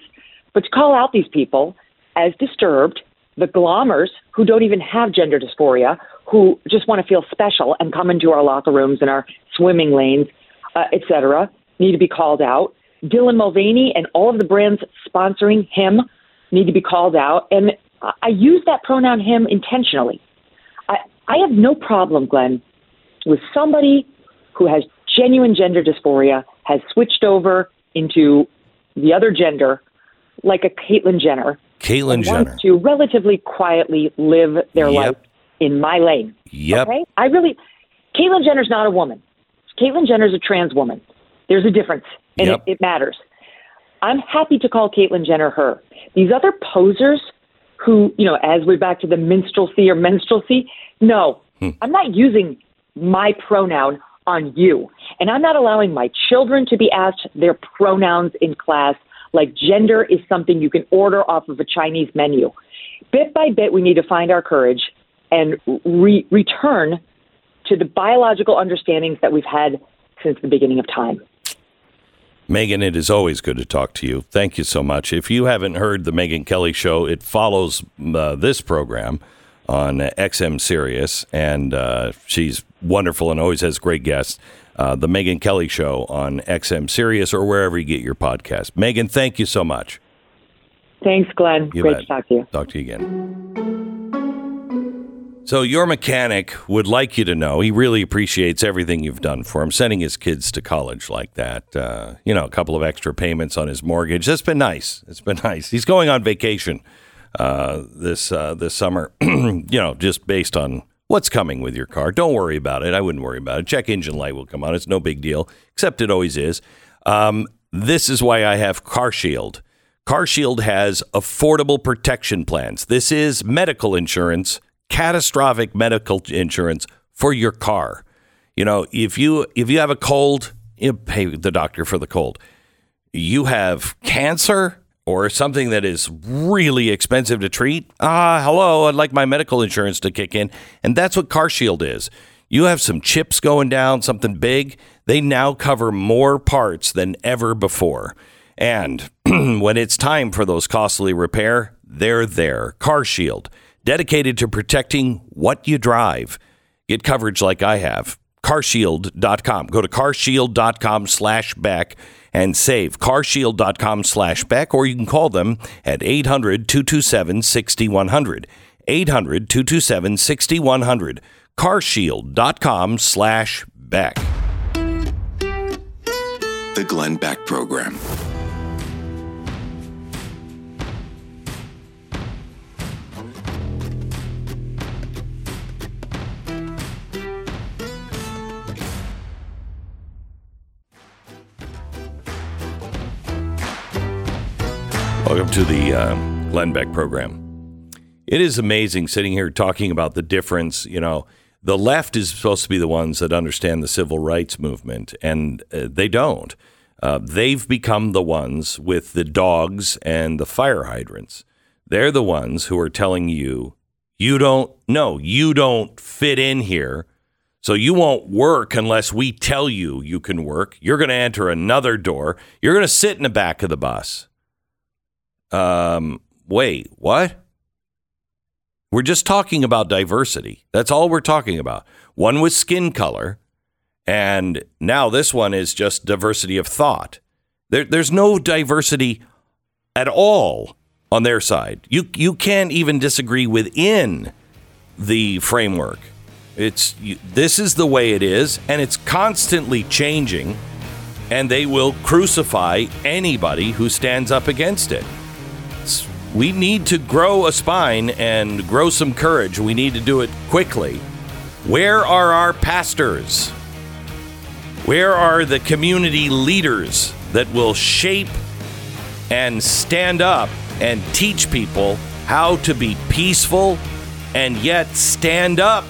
but to call out these people as disturbed, the glommers who don't even have gender dysphoria, who just want to feel special and come into our locker rooms and our swimming lanes, uh, et cetera, need to be called out. Dylan Mulvaney and all of the brands sponsoring him need to be called out. And I- use that pronoun him intentionally. I, I have no problem, Glenn, with somebody who has genuine gender dysphoria, has switched over into the other gender, like a Caitlyn Jenner, Caitlyn Jenner. to relatively quietly live their Yep. life in my lane. Yep. Okay? I really, Caitlyn Jenner's not a woman. Caitlyn Jenner's a trans woman. There's a difference, and Yep. it, it matters. I'm happy to call Caitlyn Jenner her. These other posers who, you know, as we're back to the minstrelsy or menstrualcy, no, hmm. I'm not using my pronoun on you. And I'm not allowing my children to be asked their pronouns in class like gender is something you can order off of a Chinese menu. Bit by bit, we need to find our courage and re- return to the biological understandings that we've had since the beginning of time. Megyn, it is always good to talk to you. Thank you so much. If you haven't heard the Megyn Kelly show, it follows uh, this program on XM Sirius, and uh, she's wonderful and always has great guests. Uh, the Megyn Kelly show on XM Sirius or wherever you get your podcast. Megyn, thank you so much. Thanks, Glenn. You Great bet. to talk to you. Talk to you again. So your mechanic would like you to know he really appreciates everything you've done for him, sending his kids to college like that. Uh, you know, a couple of extra payments on his mortgage. That's been nice. It's been nice. He's going on vacation uh, this uh, this summer. you know, just based on what's coming with your car. Don't worry about it. I wouldn't worry about it. Check engine light will come on. It's no big deal, except it always is. Um, this is why I have Car Shield. Car Shield has affordable protection plans. This is medical insurance, catastrophic medical insurance for your car. You know, if you if you have a cold, you pay the doctor for the cold. You have cancer or something that is really expensive to treat. Ah, hello, I'd like my medical insurance to kick in, and that's what Car Shield is. You have some chips going down, something big. They now cover more parts than ever before. And when it's time for those costly repair, they're there. Car Shield, dedicated to protecting what you drive. Get coverage like I have. carshield.com. Go to carshield.com slash Beck and save. carshield.com slash Beck, or you can call them at 800 227 6100. 800 227 6100. carshield.com slash Beck. The Glenn Beck Program. Welcome to the uh, Glenn Beck program. It is amazing sitting here talking about the difference. You know, the left is supposed to be the ones that understand the civil rights movement, and uh, they don't. Uh, they've become the ones with the dogs and the fire hydrants. They're the ones who are telling you, you don't, no, you don't fit in here. So you won't work unless we tell you you can work. You're going to enter another door. You're going to sit in the back of the bus. Um, wait, what? We're just talking about diversity. That's all we're talking about. One was skin color, and now this one is just diversity of thought. There, there's no diversity at all on their side. You you can't even disagree within the framework. It's this is the way it is, and it's constantly changing. And they will crucify anybody who stands up against it. We need to grow a spine and grow some courage. We need to do it quickly. Where are our pastors? Where are the community leaders that will shape and stand up and teach people how to be peaceful and yet stand up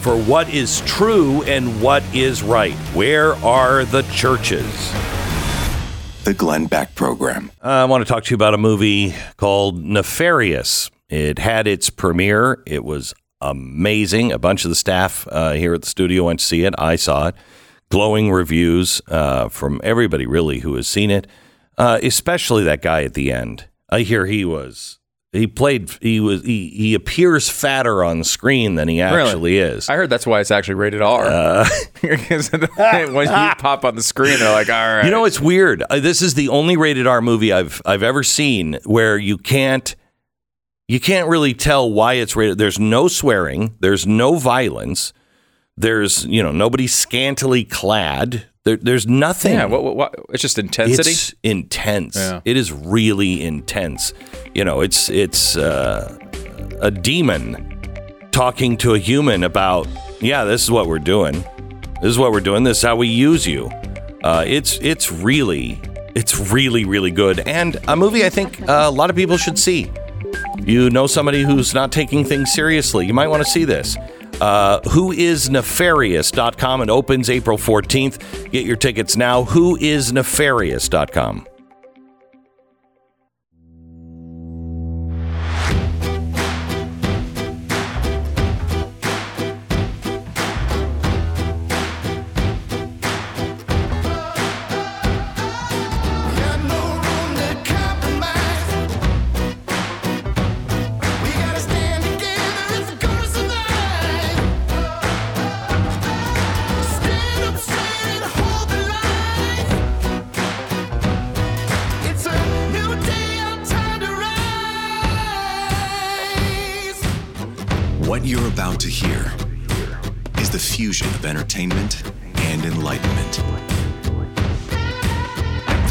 for what is true and what is right? Where are the churches? The Glenn Beck Program. I want to talk to you about a movie called Nefarious. It had its premiere. It was amazing. A bunch of the staff uh, here at the studio went to see it. I saw it. Glowing reviews uh, from everybody, really, who has seen it, uh, especially that guy at the end. I hear he was. He played. He was. He, he appears fatter on screen than he actually is. I heard that's why it's actually rated R. Because when you pop on the screen, they're like, all right. You know, it's weird. Uh, This is the only rated R movie I've I've ever seen where you can't you can't really tell why it's rated. There's no swearing. There's no violence. There's you know nobody scantily clad. There, there's nothing. yeah, what, what, what, it's just intensity. It's intense. Yeah. It is really intense. You know, it's it's uh, a demon talking to a human about, yeah, this is what we're doing. This is what we're doing. This is how we use you. Uh, it's it's really it's really really good and a movie I think uh, a lot of people should see. You know somebody who's not taking things seriously. You might want to see this. Uh, whoisnefarious.com. It opens April 14th. Get your tickets now. Whoisnefarious.com.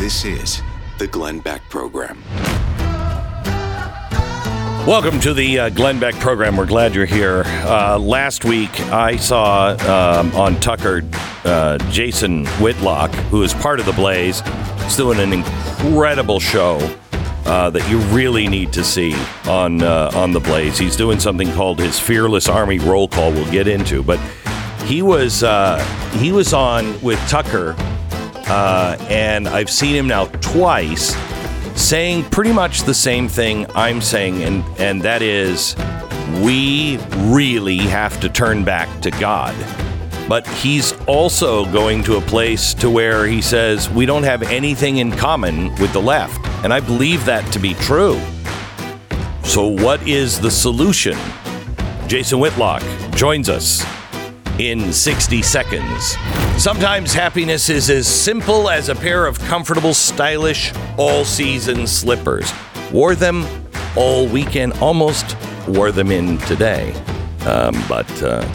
This is the Glenn Beck Program. Welcome to the uh, Glenn Beck program. We're glad you're here. Uh, last week, I saw um, on Tucker uh, Jason Whitlock, who is part of the Blaze. He's doing an incredible show uh, that you really need to see on uh, on the Blaze. He's doing something called his Fearless Army Roll Call. We'll get into, but he was uh, he was on with Tucker, uh, and I've seen him now twice saying pretty much the same thing I'm saying, and and that is we really have to turn back to God. But he's also going to a place to where he says we don't have anything in common with the left. And I believe that to be true. So what is the solution? Jason Whitlock joins us in 60 seconds. Sometimes happiness is as simple as a pair of comfortable, stylish, all season slippers. Wore them all weekend, almost wore them in today. Um, but uh,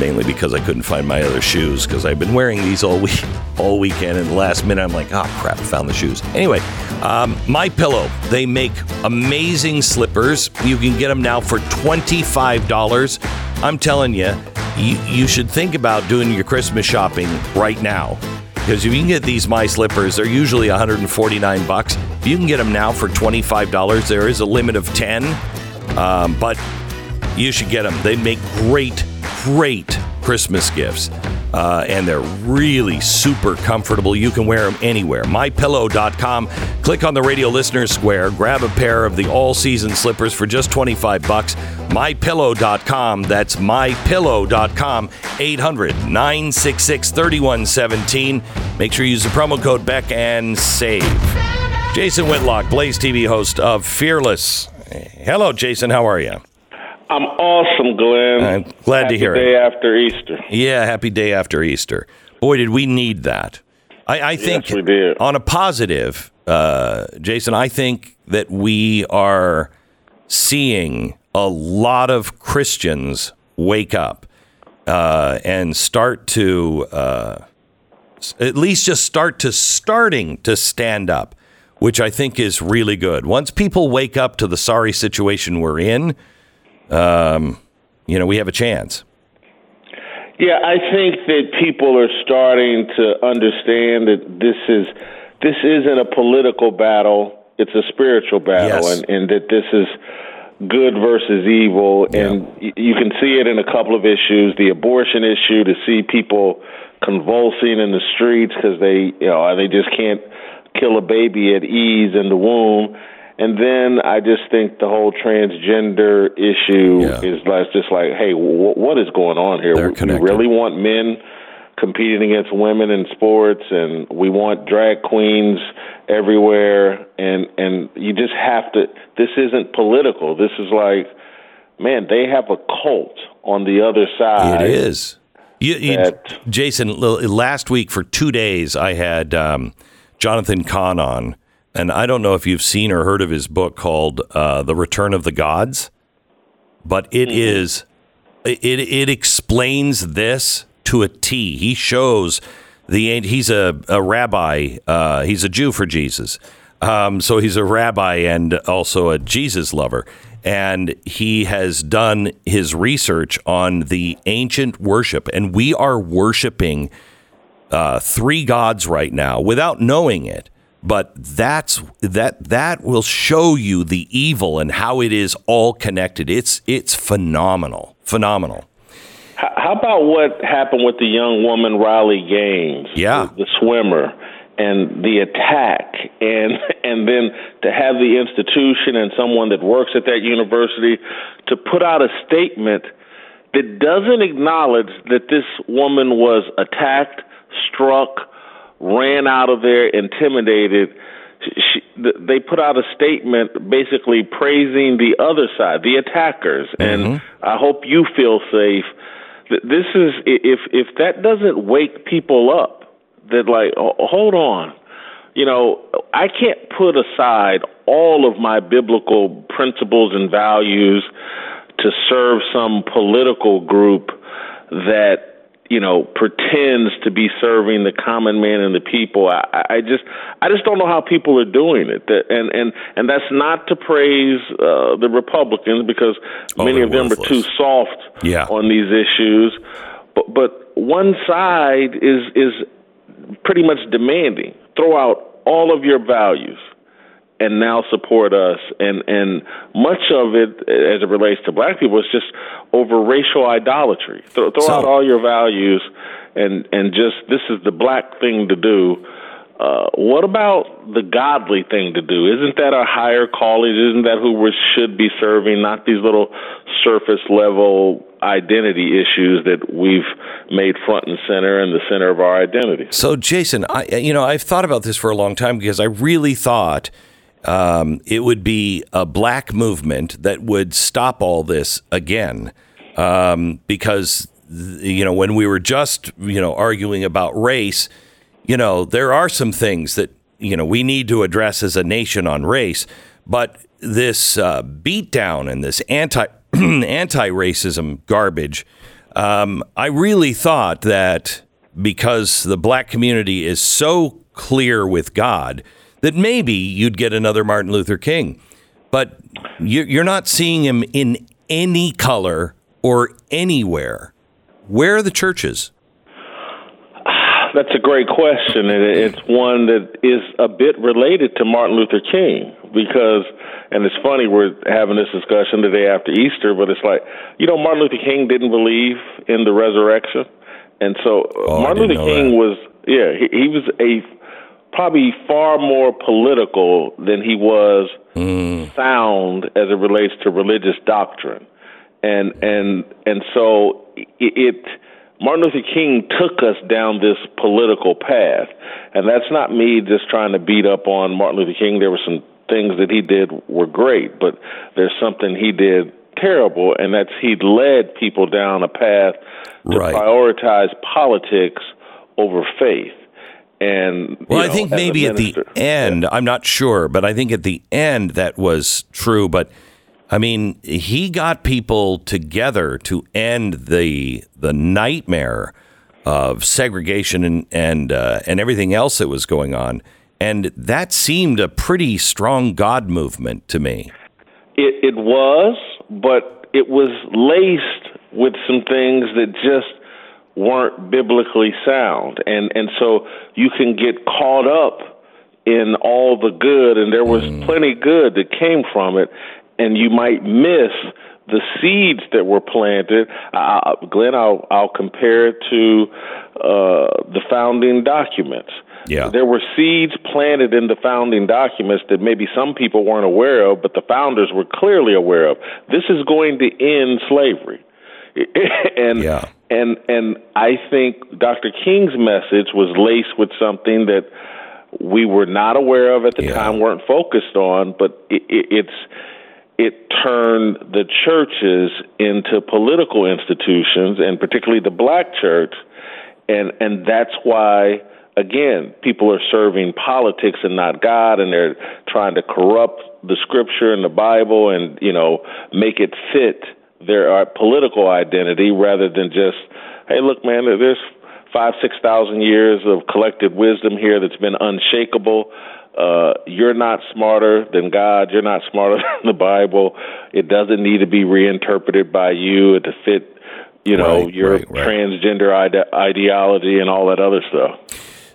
mainly because I couldn't find my other shoes because I've been wearing these all week, all weekend. And the last minute, I'm like, oh crap, found the shoes. Anyway, um, my pillow. They make amazing slippers. You can get them now for twenty five dollars. I'm telling you, you, you should think about doing your Christmas shopping right now. Because if you can get these my slippers, they're usually 149 bucks. If you can get them now for $25, there is a limit of 10. Um, but you should get them. They make great, great Christmas gifts. Uh, and they're really super comfortable. You can wear them anywhere. MyPillow.com. Click on the radio listener square. Grab a pair of the all-season slippers for just 25 bucks. MyPillow.com. That's MyPillow.com. 800-966-3117. Make sure you use the promo code Beck and save. Jason Whitlock, Blaze TV host of Fearless. Hello, Jason. How are you? I'm awesome, Glenn. I'm glad Happy to hear day it. Day after Easter. Yeah, happy day after Easter. Boy, did we need that. I, I think we did. on a positive, uh, Jason, I think that we are seeing a lot of Christians wake up uh, and start to uh, at least just start to starting to stand up, which I think is really good. Once people wake up to the sorry situation we're in, um, you know, we have a chance. Yeah, I think that people are starting to understand that this is this isn't a political battle; it's a spiritual battle, Yes. and, and that this is good versus evil. And y- you can see it in a couple of issues: the abortion issue, to see people convulsing in the streets because they, you know, they just can't kill a baby at ease in the womb. And then I just think the whole transgender issue is like just like, hey, wh- what is going on here? we, we really want men competing against women in sports, and we want drag queens everywhere. And and you just have to. This isn't political. This is like, man, they have a cult on the other side. It is. You, you, Jason, last week for two days, I had um, Jonathan Cahn on, and I don't know if you've seen or heard of his book called uh, "The Return of the Gods," but it is it it explains this to a T. He shows the he's a, a rabbi. Uh, he's a Jew for Jesus, um, so he's a rabbi and also a Jesus lover. And he has done his research on the ancient worship, and we are worshiping uh, three gods right now without knowing it. But that's that that will show you the evil and how it is all connected. It's it's phenomenal, phenomenal. How about what happened with the young woman Riley Gaines? Yeah. the, the swimmer, and the attack, and and then to have the institution and someone that works at that university to put out a statement that doesn't acknowledge that this woman was attacked, struck, ran out of there, intimidated. She, th- they put out a statement basically praising the other side, the attackers, mm-hmm. and I hope you feel safe. Th- This is if if that doesn't wake people up, that like oh, hold on, you know I can't put aside all of my biblical principles and values to serve some political group that you know pretends to be serving the common man and the people. I, I just I just don't know how people are doing it. That, and and and that's not to praise uh, the Republicans because many of them are too soft Yeah. on these issues. But but one side is is pretty much demanding throw out all of your values and now support us and and much of it as it relates to black people is just over racial idolatry throw, throw out all your values and and just this is the black thing to do uh, what about the godly thing to do? Isn't that our higher calling? Isn't that who we should be serving? Not these little surface level identity issues that we've made front and center and the center of our identity. So, Jason, I you know I've thought about this for a long time because I really thought um, it would be a black movement that would stop all this again, um, because you know when we were just you know arguing about race, you know there are some things that you know we need to address as a nation on race, but this uh, beatdown and this anti anti racism garbage. Um, I really thought that because the black community is so clear with God that maybe you'd get another Martin Luther King, but you- you're not seeing him in any color or anywhere. Where are the churches? That's a great question, and it's one that is a bit related to Martin Luther King because, and it's funny we're having this discussion the day after Easter, but it's like you know Martin Luther King didn't believe in the resurrection, and so uh, Martin Luther King was yeah he, he was a probably far more political than he was hmm. sound as it relates to religious doctrine, and and and so it. it Martin Luther King took us down this political path, and that's not me just trying to beat up on Martin Luther King. There were some things that he did were great, but there's something he did terrible, and that's he led people down a path to Right. prioritize politics over faith. And Well, I think maybe at the end, I'm not sure, but I think at the end that was true. But I mean, he got people together to end the the nightmare of segregation and and uh, and everything else that was going on, and that seemed a pretty strong God movement to me. It, it was, but it was laced with some things that just weren't biblically sound, and and so you can get caught up in all the good, and there was plenty good that came from it, and you might miss the seeds that were planted. Uh, Glenn, I'll I'll compare it to uh, the founding documents. Yeah. There were seeds planted in the founding documents that maybe some people weren't aware of, but the founders were clearly aware of. This is going to end slavery. and yeah. and and I think Dr. King's message was laced with something that we were not aware of at the time, weren't focused on, but it, it, it's it turned the churches into political institutions, and particularly the black church, and and that's why again people are serving politics and not God, and they're trying to corrupt the scripture and the Bible, and you know make it fit their uh, political identity rather than just hey look man there's five six thousand years of collected wisdom here that's been unshakable uh, you're not smarter than God. You're not smarter than the Bible. It doesn't need to be reinterpreted by you to fit, you know, your transgender ide- ideology and all that other stuff.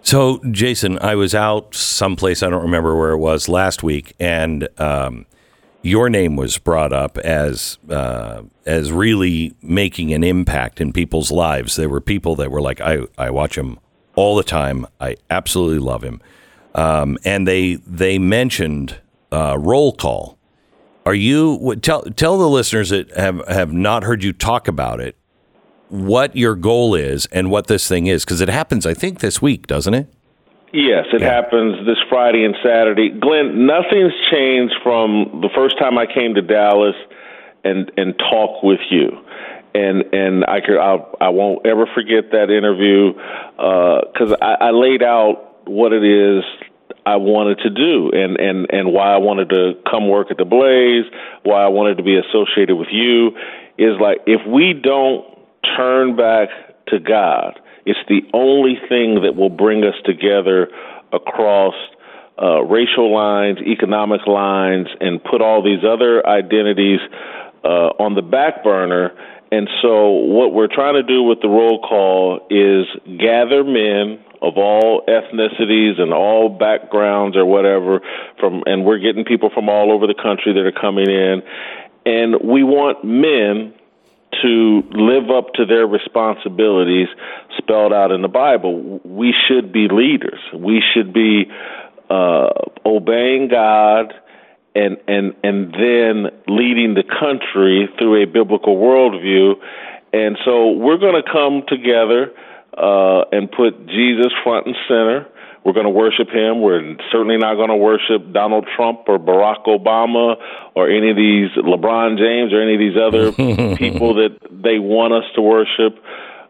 So, Jason, I was out someplace, I don't remember where it was last week, and um, your name was brought up as uh, as really making an impact in people's lives. There were people that were like, I, I watch him all the time. I absolutely love him. Um, and they they mentioned uh, roll call. Are you tell tell the listeners that have have not heard you talk about it what your goal is and what this thing is because it happens I think this week, doesn't it? Yes, it happens this Friday and Saturday. Glenn, nothing's changed from the first time I came to Dallas and and talk with you. And and I could I'll, I won't ever forget that interview uh, because I, I laid out what it is I wanted to do and, and, and why I wanted to come work at the Blaze, why I wanted to be associated with you is like if we don't turn back to God, it's the only thing that will bring us together across uh, racial lines, economic lines, and put all these other identities uh, on the back burner. And so, what we're trying to do with the roll call is gather men of all ethnicities and all backgrounds or whatever from and we're getting people from all over the country that are coming in and we want men to live up to their responsibilities spelled out in the Bible. We should be leaders. We should be uh, obeying God and and and then leading the country through a biblical worldview. And so we're going to come together uh, and put Jesus front and center. We're going to worship him. We're certainly not going to worship Donald Trump or Barack Obama or any of these LeBron James or any of these other people that they want us to worship.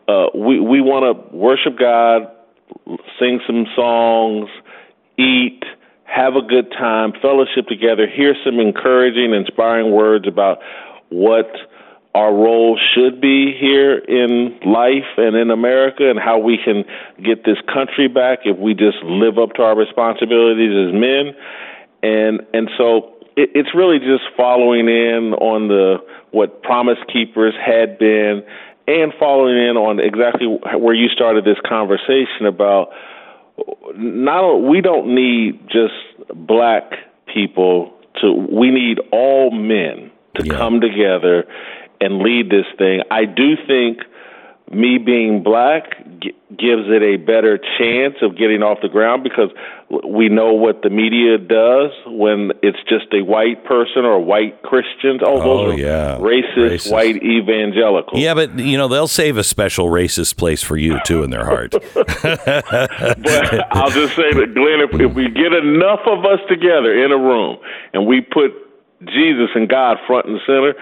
Uh, we we want to worship God, sing some songs, eat, have a good time, fellowship together, hear some encouraging, inspiring words about what our role should be here in life and in America and how we can get this country back if we just live up to our responsibilities as men. And and so it, it's really just following in on the what Promise Keepers had been and following in on exactly where you started this conversation about not we don't need just black people to we need all men to come together and lead this thing. I do think me being black g- gives it a better chance of getting off the ground because We know what the media does when it's just a white person or white Christians. Oh, Oh, those yeah. racist, Racist. white evangelicals. Yeah, but you know they'll save a special racist place for you too in their heart. But I'll just say that, Glenn, if, if we get enough of us together in a room and we put Jesus and God front and center,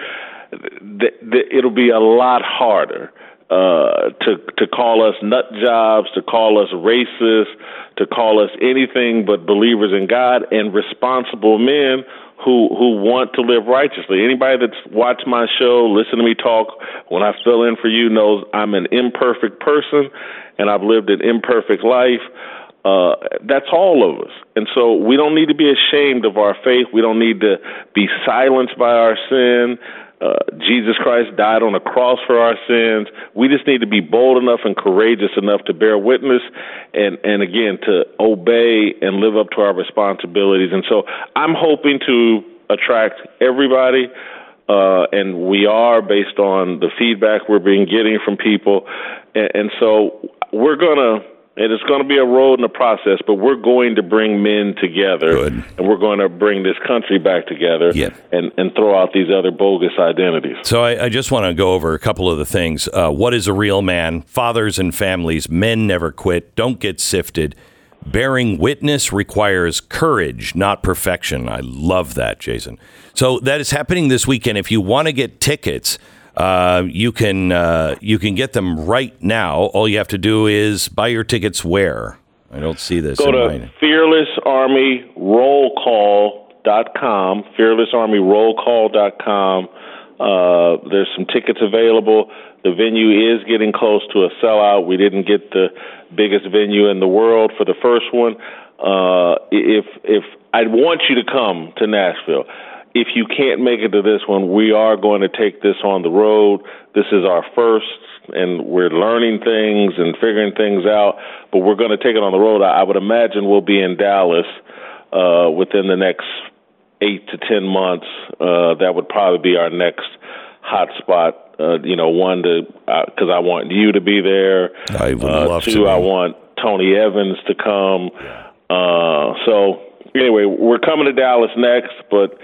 it'll be a lot harder uh, to to call us nut jobs, to call us racist, to call us anything but believers in God and responsible men who who want to live righteously. Anybody that's watched my show, listen to me talk when I fill in for you knows I'm an imperfect person and I've lived an imperfect life. Uh, that's all of us. And so we don't need to be ashamed of our faith. We don't need to be silenced by our sin. Uh, Jesus Christ died on a cross for our sins. We just need to be bold enough and courageous enough to bear witness and, and again, to obey and live up to our responsibilities. And so I'm hoping to attract everybody. Uh, and we are based on the feedback we're being getting from people. And, and so we're going to, and it's going to be a road and a process, but we're going to bring men together, and we're going to bring this country back together, and and throw out these other bogus identities. So I, I just want to go over a couple of the things. Uh, what is a real man? Fathers and families. Men never quit. Don't get sifted. Bearing witness requires courage, not perfection. I love that, Jason. So that is happening this weekend. If you want to get tickets, uh, you can uh, you can get them right now. All you have to do is buy your tickets. Where? I don't see this. Go to my- fearlessarmyrollcall.com, fearlessarmyrollcall.com. Uh, there's some tickets available. The venue is getting close to a sellout. We didn't get the biggest venue in the world for the first one. Uh, if if I want you to come to Nashville, if you can't make it to this one, we are going to take this on the road. This is our first, and we're learning things and figuring things out. But we're going to take it on the road. I, I would imagine we'll be in Dallas uh, within the next eight to ten months. Uh, that would probably be our next hot spot. Uh, you know, one to because I want you to be there. I would uh, love two, to. I want Tony Evans to come. Uh, so anyway, we're coming to Dallas next, but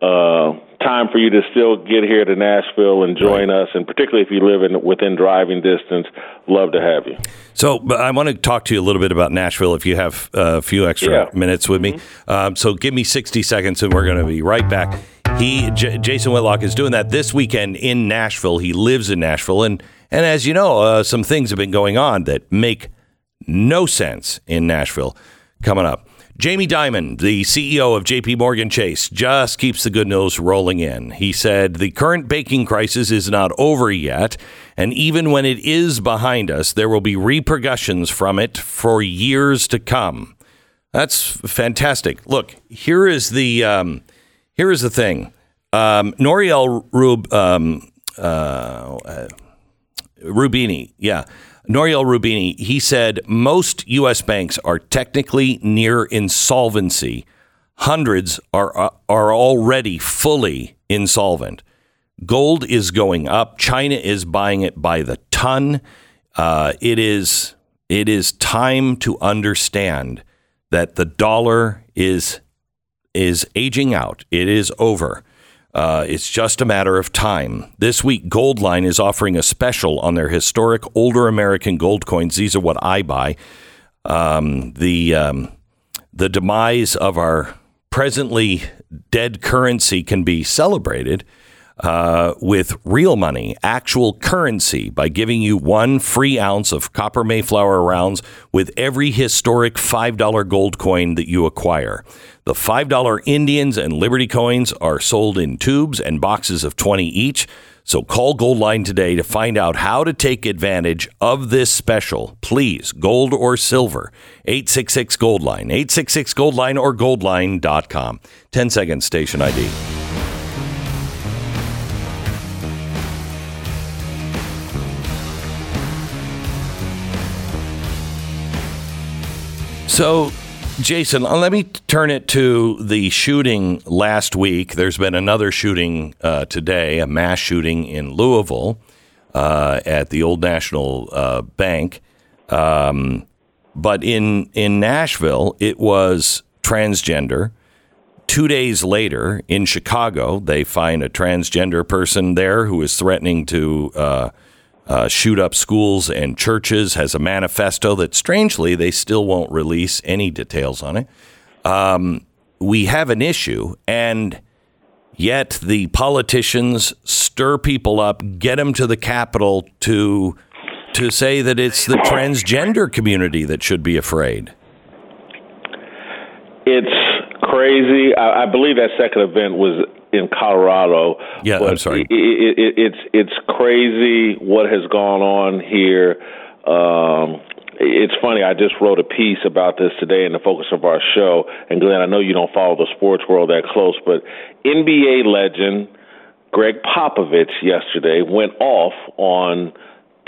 uh, time for you to still get here to Nashville and join us, and particularly if you live in within driving distance, love to have you. So, but I want to talk to you a little bit about Nashville if you have uh, a few extra Yeah. Mm-hmm. minutes with me. Um, so, give me 60 seconds and we're going to be right back. He, J- Jason Whitlock, is doing that this weekend in Nashville. He lives in Nashville. And, and as you know, uh, some things have been going on that make no sense in Nashville coming up. Jamie Dimon, the CEO of JP Morgan Chase, just keeps the good news rolling in. He said the current banking crisis is not over yet, and even when it is behind us, there will be repercussions from it for years to come. That's fantastic. Look, here is the um, here is the thing. Um, Nouriel Rub, um, uh, Roubini, yeah. Nouriel Roubini, he said most U.S. banks are technically near insolvency. Hundreds are are already fully insolvent. Gold is going up. China is buying it by the ton. Uh, it is it is time to understand that the dollar is is aging out. It is over. Uh, it's just a matter of time. This week, Goldline is offering a special on their historic older American gold coins. These are what I buy. Um, the um, the demise of our presently dead currency can be celebrated uh, with real money, actual currency, by giving you one free ounce of copper Mayflower rounds with every historic $5 gold coin that you acquire. The $5 Indians and Liberty coins are sold in tubes and boxes of 20 each. So call Goldline today to find out how to take advantage of this special. Please, gold or silver. 866 Goldline, 866 Goldline or goldline.com. 10 seconds station ID. So, Jason, uh, let me turn it to the shooting last week. There's been another shooting uh, today, a mass shooting in Louisville uh, at the Old National uh, Bank. Um, but in in Nashville, it was transgender. Two days later, in Chicago, they find a transgender person there who is threatening to uh, shoot up schools and churches. Has a manifesto that, strangely, they still won't release any details on it. Um, we have an issue, and yet the politicians stir people up, get them to the Capitol to to say that it's the transgender community that should be afraid. It's crazy. I, I believe that second event was in Colorado. Yeah, but I'm sorry. It, it, it, it's it's crazy what has gone on here. Um, it's funny. I just wrote a piece about this today in the focus of our show. And Glenn, I know you don't follow the sports world that close, but NBA legend Gregg Popovich yesterday went off on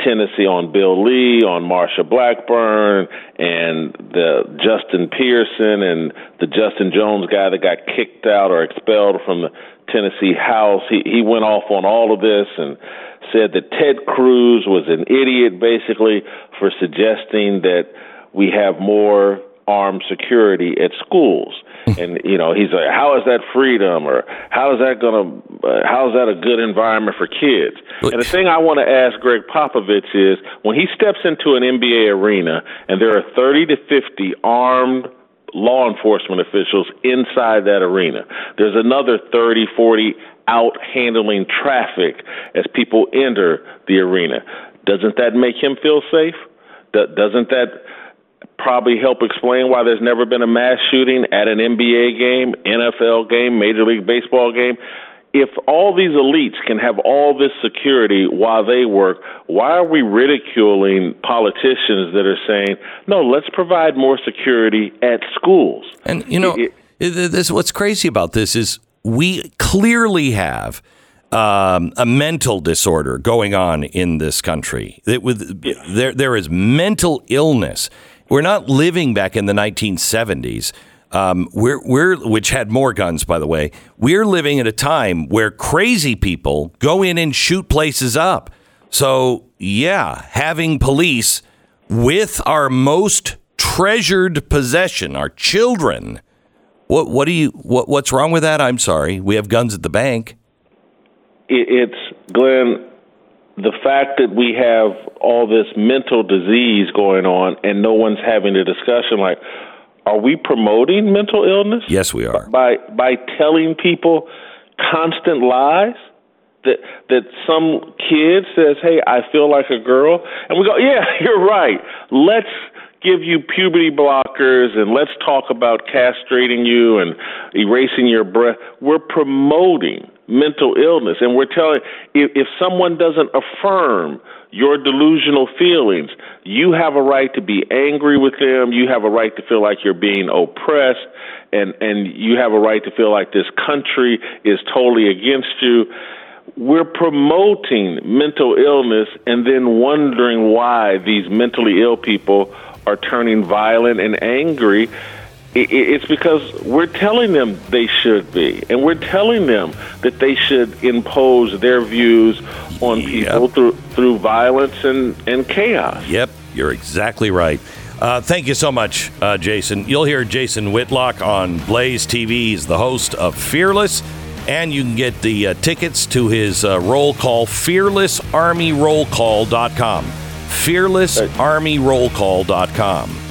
Tennessee on Bill Lee, on Marsha Blackburn, and the Justin Pearson and the Justin Jones guy that got kicked out or expelled from the Tennessee House. He he went off on all of this and said that Ted Cruz was an idiot basically for suggesting that we have more armed security at schools. And you know, he's like, "How is that freedom?" or "How is that going to? Uh, how is that a good environment for kids?" And the thing I want to ask Gregg Popovich is, when he steps into an NBA arena and there are 30 to 50 armed law enforcement officials inside that arena. There's another 30, 40 out handling traffic as people enter the arena. Doesn't that make him feel safe? Doesn't that probably help explain why there's never been a mass shooting at an NBA game, NFL game, Major League Baseball game? If all these elites can have all this security while they work, why are we ridiculing politicians that are saying, no, let's provide more security at schools? And you know, this what's crazy about this is we clearly have um, a mental disorder going on in this country. That with there there is mental illness. We're not living back in the 1970s. Um, we're we're which had more guns, by the way. We're living at a time where crazy people go in and shoot places up. So yeah, having police with our most treasured possession, our children. What what do you what what's wrong with that? I'm sorry. We have guns at the bank. It's Glenn. The fact that we have all this mental disease going on and no one's having a discussion like, are we promoting mental illness? Yes, we are. By by telling people constant lies that that some kid says, "Hey, I feel like a girl," and we go, "Yeah, you're right. Let's give you puberty blockers and let's talk about castrating you and erasing your breath." We're promoting mental illness, and we're telling if, if someone doesn't affirm your delusional feelings, you have a right to be angry with them. You have a right to feel like you're being oppressed, and and you have a right to feel like this country is totally against you we're promoting mental illness and then wondering why these mentally ill people are turning violent and angry. It's because we're telling them they should be, and we're telling them that they should impose their views on people through through violence and, and chaos. Yep, you're exactly right. Uh, thank you so much, uh, Jason. You'll hear Jason Whitlock on Blaze TV. He's the host of Fearless, and you can get the uh, tickets to his uh, roll call, fearlessarmyrollcall.com. Fearlessarmyrollcall.com.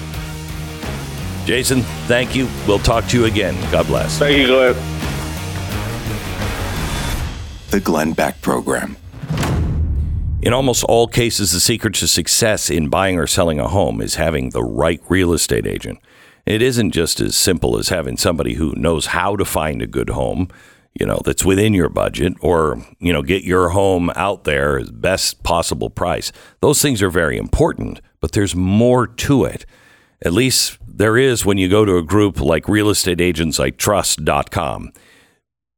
Jason, thank you. We'll talk to you again. God bless. Thank you, Glenn. The Glenn Beck Program. In almost all cases, the secret to success in buying or selling a home is having the right real estate agent. It isn't just as simple as having somebody who knows how to find a good home, you know, that's within your budget or, you know, get your home out there as best possible price. Those things are very important, but there's more to it. At least there is when you go to a group like realestateagentsitrust.com.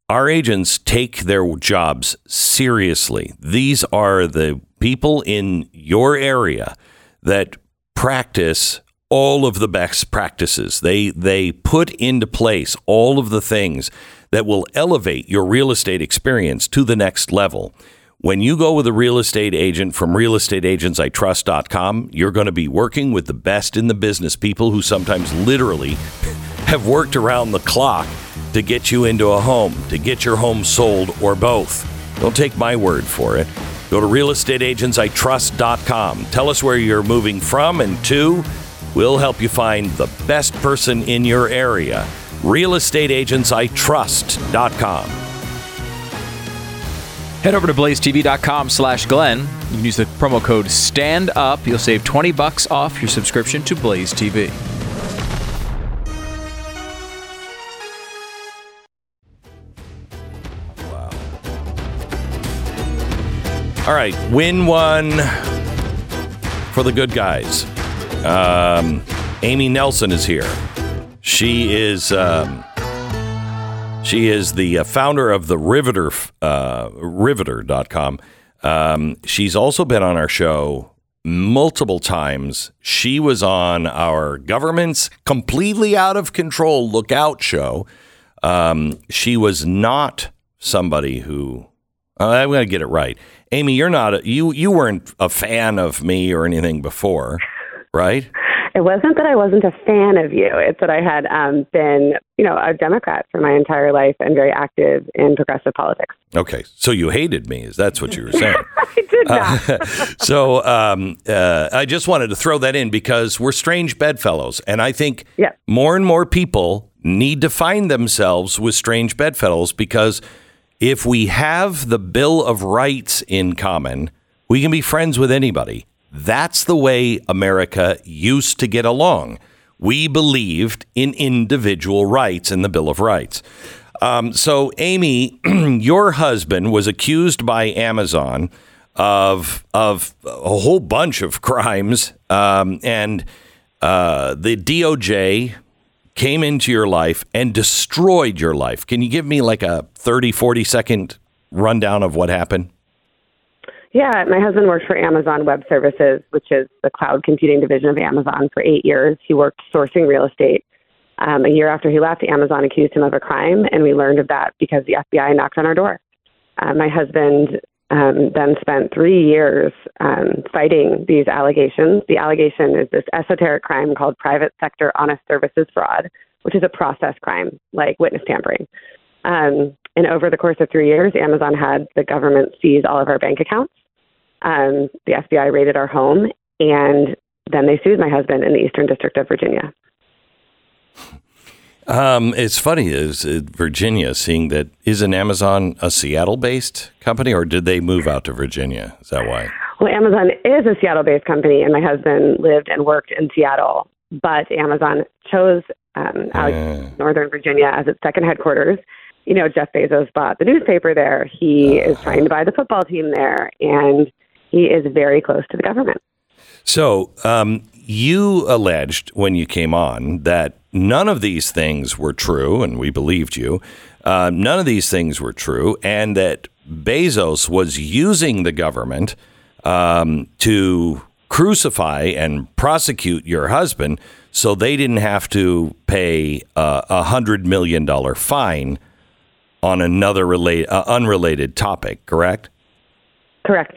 Our agents take their jobs seriously. These are the people in your area that practice all of the best practices. They they put into place all of the things that will elevate your real estate experience to the next level. When you go with a real estate agent from realestateagentsitrust.com, you're going to be working with the best in the business, people who sometimes literally have worked around the clock to get you into a home, to get your home sold, or both. Don't take my word for it. Go to realestateagentsitrust.com. Tell us where you're moving from and to. We'll help you find the best person in your area. realestateagentsitrust.com. Head over to blazetv.com slash Glenn. You can use the promo code STAND UP. You'll save 20 bucks off your subscription to Blaze TV. Wow. All right, win one for the good guys. Um, Amy Nelson is here. She is um, she is the uh, founder of the Riveter uh, Riveter.com. Um, she's also been on our show multiple times. She was on our government's completely out of control lookout show. Um, she was not somebody who uh, I'm going to get it right. Amy, you're not a, you you weren't a fan of me or anything before, right? It wasn't that I wasn't a fan of you. It's that I had um, been, you know, a Democrat for my entire life and very active in progressive politics. Okay, so you hated me. Is that's what you were saying? I did not. Uh, so um, uh, I just wanted to throw that in because we're strange bedfellows, and I think more and more people need to find themselves with strange bedfellows because if we have the Bill of Rights in common, we can be friends with anybody. That's the way America used to get along. We believed in individual rights in the Bill of Rights. Um, so, Amy, your husband was accused by Amazon of of a whole bunch of crimes, um, and uh, the DOJ came into your life and destroyed your life. Can you give me like a 30, 40 second rundown of what happened? Yeah, my husband worked for Amazon Web Services, which is the cloud computing division of Amazon, for eight years. He worked sourcing real estate. Um, a year after he left, Amazon accused him of a crime, and we learned of that because the FBI knocked on our door. Uh, my husband um, then spent three years um, fighting these allegations. The allegation is this esoteric crime called private sector honest services fraud, which is a process crime like witness tampering. Um, and over the course of three years, Amazon had the government seize all of our bank accounts. Um, the FBI raided our home, and then they sued my husband in the Eastern District of Virginia. Um, it's funny is uh, Virginia seeing that isn't Amazon a Seattle-based company, or did they move out to Virginia? Is that why? Well, Amazon is a Seattle based company, and my husband lived and worked in Seattle. But Amazon chose um, out Northern Virginia as its second headquarters. You know, Jeff Bezos bought the newspaper there. He is trying to buy the football team there, and he is very close to the government. So um, you alleged when you came on that none of these things were true, and we believed you. Uh, none of these things were true, and that Bezos was using the government um, to crucify and prosecute your husband, so they didn't have to pay uh, a hundred million dollar fine on another relate, uh, unrelated topic. Correct? Correct.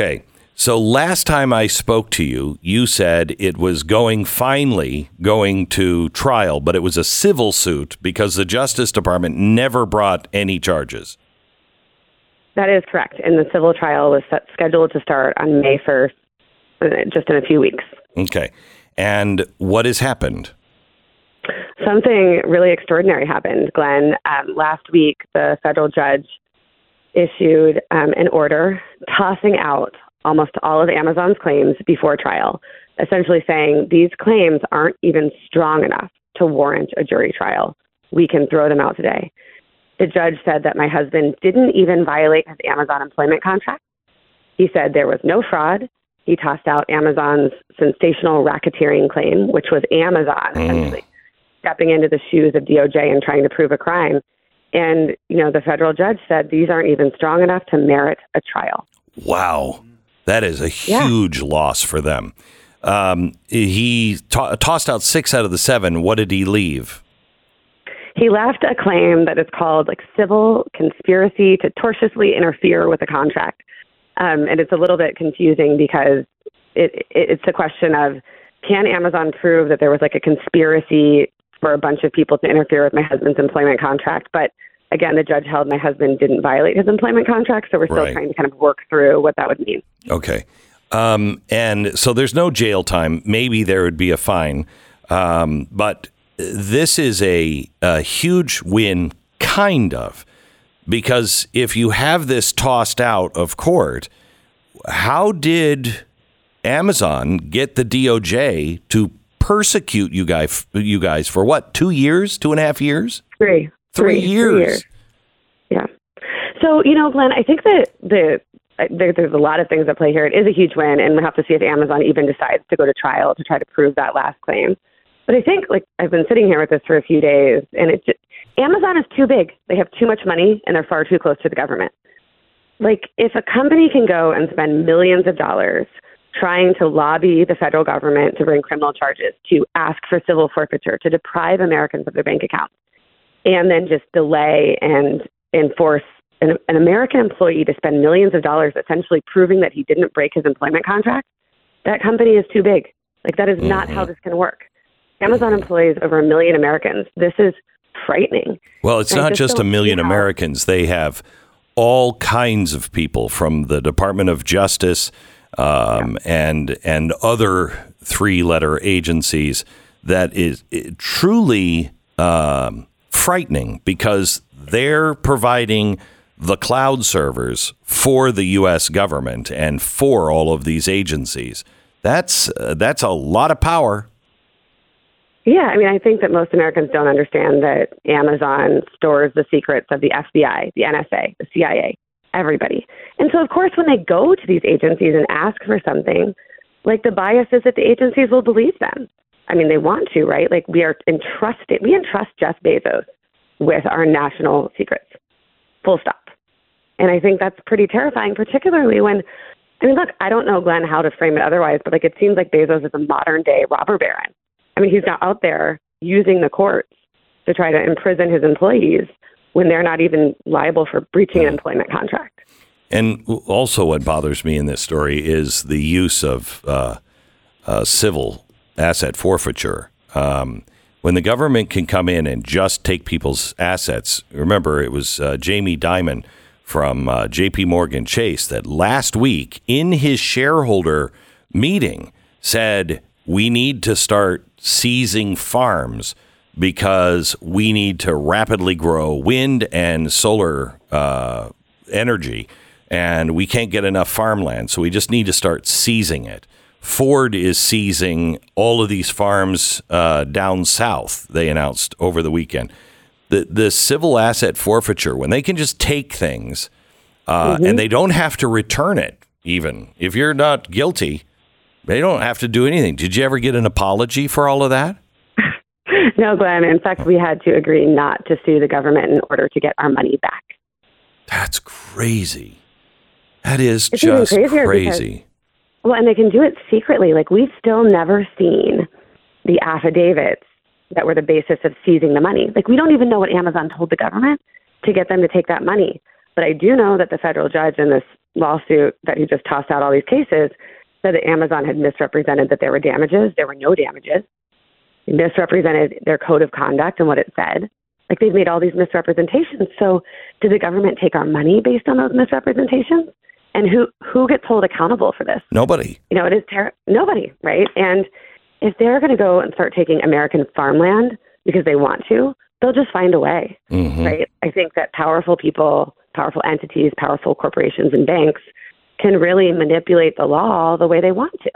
Okay. So last time I spoke to you, you said it was going finally going to trial, but it was a civil suit because the Justice Department never brought any charges. That is correct. And the civil trial was set, scheduled to start on May 1st, uh, just in a few weeks. Okay. And what has happened? Something really extraordinary happened, Glenn. Um, last week, the federal judge issued um, an order tossing out almost all of Amazon's claims before trial, essentially saying these claims aren't even strong enough to warrant a jury trial. We can throw them out today. The judge said that my husband didn't even violate his Amazon employment contract. He said there was no fraud. He tossed out Amazon's sensational racketeering claim, which was Amazon mm. essentially stepping into the shoes of DOJ and trying to prove a crime. And, you know, the federal judge said these aren't even strong enough to merit a trial. Wow. That is a huge loss for them. Um, he to- tossed out six out of the seven. What did he leave? he left a claim that is called like civil conspiracy to tortiously interfere with a contract. Um, and it's a little bit confusing because it, it, it's a question of can Amazon prove that there was like a conspiracy for a bunch of people to interfere with my husband's employment contract? But again, the judge held my husband didn't violate his employment contract, so we're still Right. trying to kind of work through what that would mean. Okay. Um, and so there's no jail time. Maybe there would be a fine. Um, but this is a, a huge win, kind of, because if you have this tossed out of court, how did Amazon get the DOJ to persecute you guys, you guys for what, two years, two and a half years? Three. Three Three years. Yeah. So, you know, Glenn, I think that the there, there's a lot of things at play here. It is a huge win, and we'll have to see if Amazon even decides to go to trial to try to prove that last claim. But I think, like, I've been sitting here with this for a few days, and it just, Amazon is too big. They have too much money, and they're far too close to the government. Like, if a company can go and spend millions of dollars trying to lobby the federal government to bring criminal charges, to ask for civil forfeiture, to deprive Americans of their bank accounts, and then just delay and enforce an, an American employee to spend millions of dollars essentially proving that he didn't break his employment contract, that company is too big. Like, that is not how this can work. Amazon employs over a million Americans. This is frightening. Well, it's And not just just a million Americans. They have all kinds of people from the Department of Justice um, and and other three-letter agencies. That is truly um, frightening because they're providing the cloud servers for the U.S. government and for all of these agencies. That's uh, that's a lot of power. Yeah, I mean, I think that most Americans don't understand that Amazon stores the secrets of the FBI, the NSA, the CIA, everybody. And so, of course, when they go to these agencies and ask for something, like the bias is that the agencies will believe them. I mean, they want to, right? Like we are entrusted, we entrust Jeff Bezos with our national secrets, full stop. And I think that's pretty terrifying, particularly when, I mean, look, I don't know, Glenn, how to frame it otherwise, but like it seems like Bezos is a modern day robber baron. I mean, he's not out there using the courts to try to imprison his employees when they're not even liable for breaching an employment contract. And also, what bothers me in this story is the use of uh, uh, civil asset forfeiture. Um, when the government can come in and just take people's assets, remember it was uh, Jamie Dimon from uh, J.P. Morgan Chase that last week in his shareholder meeting said we need to start seizing farms because we need to rapidly grow wind and solar uh, energy, and we can't get enough farmland. So we just need to start seizing it. Ford is seizing all of these farms uh, down south. They announced over the weekend the the civil asset forfeiture when they can just take things uh, Mhm. and they don't have to return it. Even if you're not guilty, they don't have to do anything. Did you ever get an apology for all of that? No, Glenn. In fact, we had to agree not to sue the government in order to get our money back. That's crazy. That is It's just crazy. Well, and they can do it secretly. Like we've still never seen the affidavits that were the basis of seizing the money. Like we don't even know what Amazon told the government to get them to take that money. But I do know that the federal judge in this lawsuit that he just tossed out all these cases said that Amazon had misrepresented that there were damages. There were no damages. Misrepresented their code of conduct and what it said. Like they've made all these misrepresentations. So did the government take our money based on those misrepresentations? And who who gets held accountable for this? Nobody. You know, it is ter- nobody, right? And if they're going to go and start taking American farmland because they want to, they'll just find a way, Mhm. right? I think that powerful people, powerful entities, powerful corporations and banks can really manipulate the law the way they want to.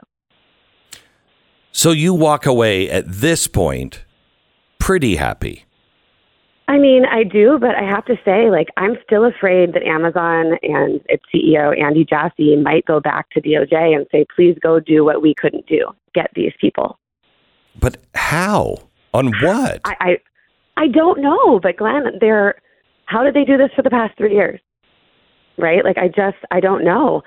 So you walk away at this point pretty happy. I mean, I do, but I have to say, like, I'm still afraid that Amazon and its CEO, Andy Jassy, might go back to DOJ and say, please go do what we couldn't do get these people. But how? On what? I, I, I don't know, but Glenn, they're, how did they do this for the past three years? Right? Like, I just, I don't know.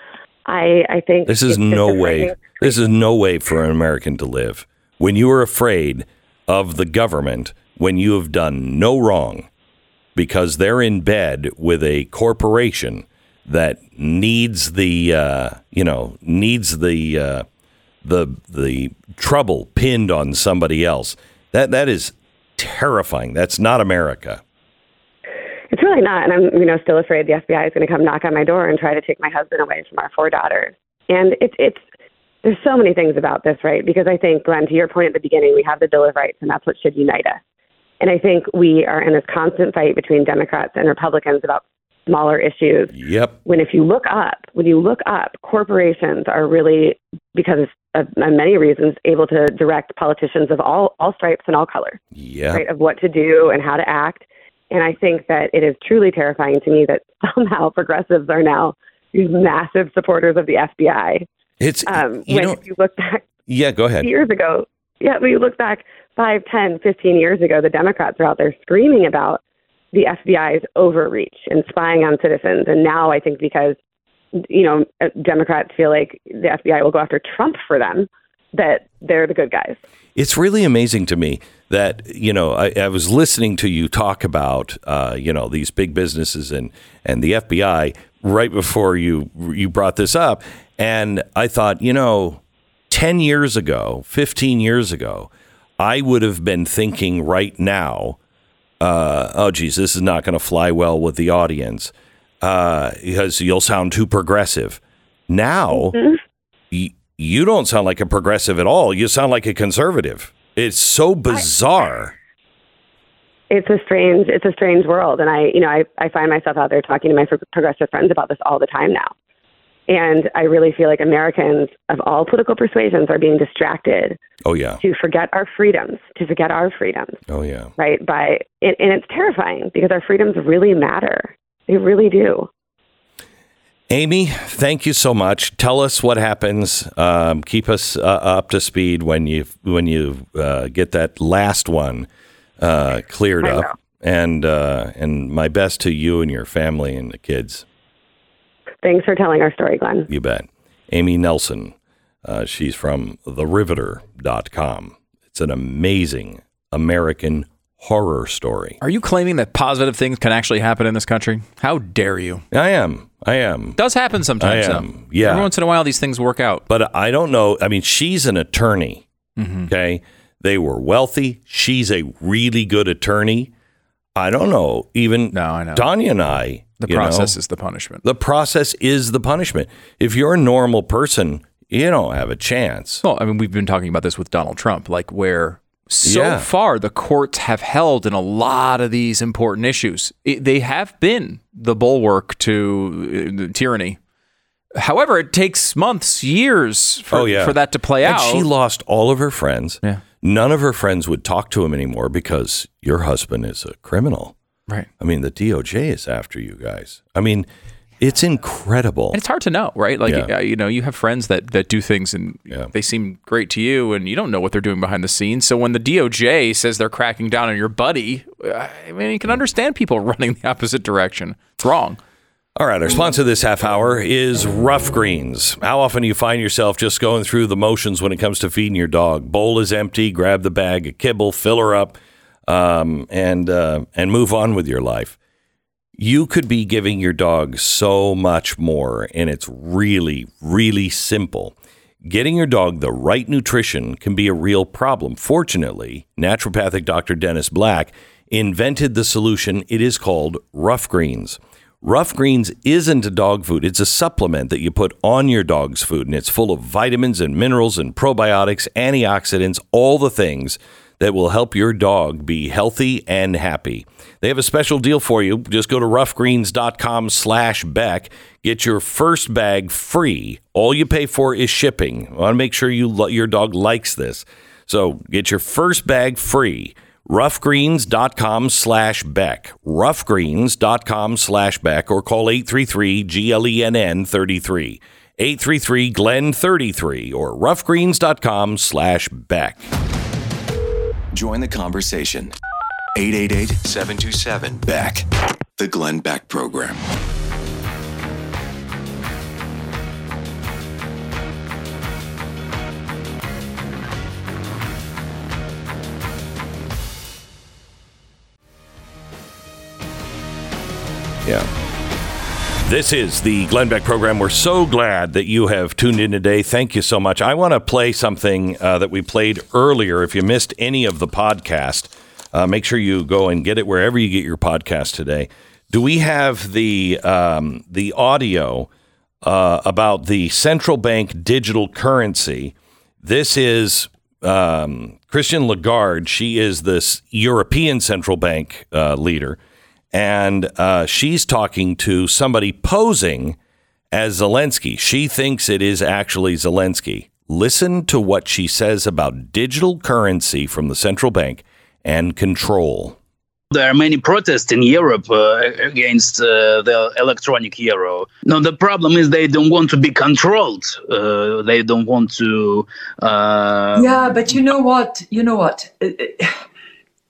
I, I think This is no way. This is no way for an American to live. When you are afraid of the government when you have done no wrong because they're in bed with a corporation that needs the uh, you know needs the uh, the the trouble pinned on somebody else. That that is terrifying. That's not America. It's really not, and I'm you know still afraid the FBI is going to come knock on my door and try to take my husband away from our four daughters. And it's it's there's so many things about this, right? Because I think Glenn, to your point at the beginning, we have the Bill of Rights, and that's what should unite us. And I think we are in this constant fight between Democrats and Republicans about smaller issues. Yep. When if you look up, when you look up, corporations are really, because of many reasons, able to direct politicians of all all stripes and all colors Yeah. right, of what to do and how to act. And I think that it is truly terrifying to me that somehow progressives are now these massive supporters of the FBI. It's Um, you when know- if you look back Yeah, go ahead. years ago, yeah, when you look back five, ten, fifteen years ago, the Democrats are out there screaming about the FBI's overreach and spying on citizens. And now I think because, you know, Democrats feel like the FBI will go after Trump for them, that they're the good guys. It's really amazing to me that you know I, I was listening to you talk about uh, you know these big businesses and and the FBI right before you you brought this up, and I thought you know ten years ago, fifteen years ago, I would have been thinking right now, uh, oh geez, this is not going to fly well with the audience uh, because you'll sound too progressive. Now y- you don't sound like a progressive at all. You sound like a conservative. It's so bizarre. it's a strange it's a strange world and i you know i i find myself out there talking to my progressive friends about this all the time now and i really feel like americans of all political persuasions are being distracted oh yeah. to forget our freedoms to forget our freedoms Oh yeah. right by and, and it's terrifying because our freedoms really matter they really do Amy, thank you so much. Tell us what happens. Um, keep us uh, up to speed when you when you uh, get that last one uh, cleared up. And uh, and my best to you and your family and the kids. Thanks for telling our story glenn You bet. Amy Nelson. Uh, she's from theriveter.com. It's an amazing American horror story. Are you claiming that positive things can actually happen in this country? How dare you? I am. I am. does happen sometimes. I though. Yeah. Every once in a while, these things work out. But I don't know. I mean, she's an attorney. Mm-hmm. Okay. They were wealthy. She's a really good attorney. I don't know. Even no, I know. Tanya and I. The process know, is the punishment. the process is the punishment. If you're a normal person, you don't have a chance. Well, I mean, we've been talking about this with Donald Trump, like where so Yeah. far the courts have held in a lot of these important issues. It, they have been the bulwark to uh, tyranny. However, it takes months, years for, oh yeah, for that to play and out. She lost all of her friends. Yeah. None of her friends would talk to him anymore because your husband is a criminal. Right. I mean, the DOJ is after you guys. I mean, it's incredible. And it's hard to know, right? Like, Yeah. uh, you know, you have friends that, that do things and they seem great to you, and you don't know what they're doing behind the scenes. So when the DOJ says they're cracking down on your buddy, uh, I mean, you can understand people running the opposite direction. It's wrong. All right, our sponsor this half hour is Ruff Greens. How often do you find yourself just going through the motions when it comes to feeding your dog? Bowl is empty, grab the bag a kibble, fill her up, um, and uh, and move on with your life. You could be giving your dog so much more, and it's really, really simple. Getting your dog the right nutrition can be a real problem. Fortunately, naturopathic Dr. Dennis Black invented the solution. It is called Ruff Greens. Ruff Greens isn't a dog food. It's a supplement that you put on your dog's food, and it's full of vitamins and minerals and probiotics, antioxidants, all the things that will help your dog be healthy and happy. They have a special deal for you. Just go to ruffgreens.com slash. Get your first bag free. All you pay for is shipping. I want to make sure you your dog likes this. So get your first bag free. Ruffgreens.com slash Beck. Ruffgreens.com slash Beck or call 833 GLENN 33. 833 Glenn 33 or ruffgreens.com slash Beck. Join the conversation. 888 727 Beck. The Glenn Beck Program. This is the Glenn Beck program. We're so glad that you have tuned in today. Thank you so much. I want to play something uh, that we played earlier. If you missed any of the podcast, uh, make sure you go and get it wherever you get your podcast today. Do we have the um, the audio uh, about the central bank digital currency? This is um, Christine Lagarde. She is this European central bank uh, leader and uh, she's talking to somebody posing as Zelensky. She thinks it is actually Zelensky. Listen to what she says about digital currency from the central bank and control. There are many protests in Europe uh, against uh, the electronic euro. Now, the problem is they don't want to be controlled. Uh, they don't want to. Uh, yeah, but you know what? You know what? Uh, uh,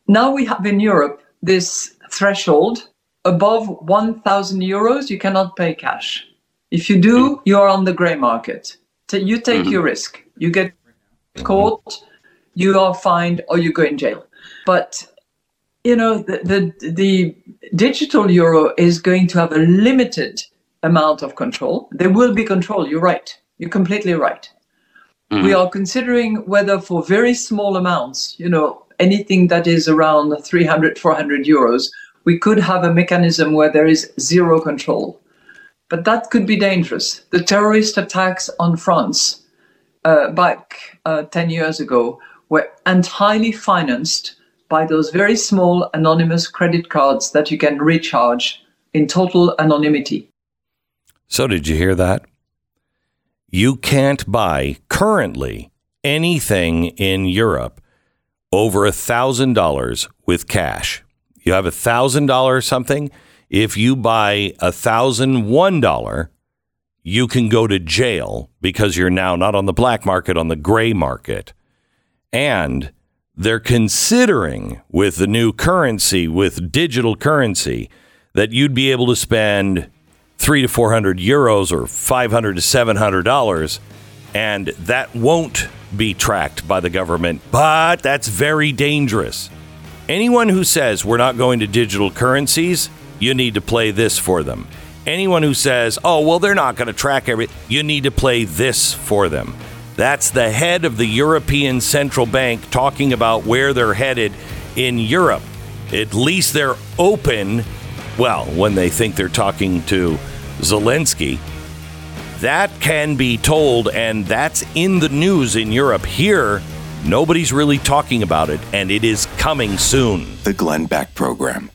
Now we have in Europe this threshold above 1,000 euros, you cannot pay cash. If you do, you are on the gray market. So you take Mhm. your risk. You get caught, you are fined, or you go in jail. But you know the, the the digital euro is going to have a limited amount of control. There will be control. You're right. You're completely right. We are considering whether for very small amounts, you know, anything that is around 300, 400 euros, we could have a mechanism where there is zero control. But that could be dangerous. The terrorist attacks on France uh, back uh, 10 years ago were entirely financed by those very small anonymous credit cards that you can recharge in total anonymity. So, did you hear that? You can't buy currently anything in Europe over a thousand dollars with cash. You have a thousand dollar something. If you buy a thousand one dollar, you can go to jail because you're now not on the black market, on the gray market. And they're considering with the new currency, with digital currency, that you'd be able to spend three to four hundred euros or five hundred to seven hundred dollars, and that won't be tracked by the government. But that's very dangerous. Anyone who says we're not going to digital currencies, you need to play this for them. Anyone who says, oh, well, they're not going to track everything, you need to play this for them. That's the head of the European Central Bank talking about where they're headed in Europe. At least they're open, well, when they think they're talking to Zelensky. That can be told, and that's in the news in Europe. Here, nobody's really talking about it, and it is coming soon. The Glenn Beck Program.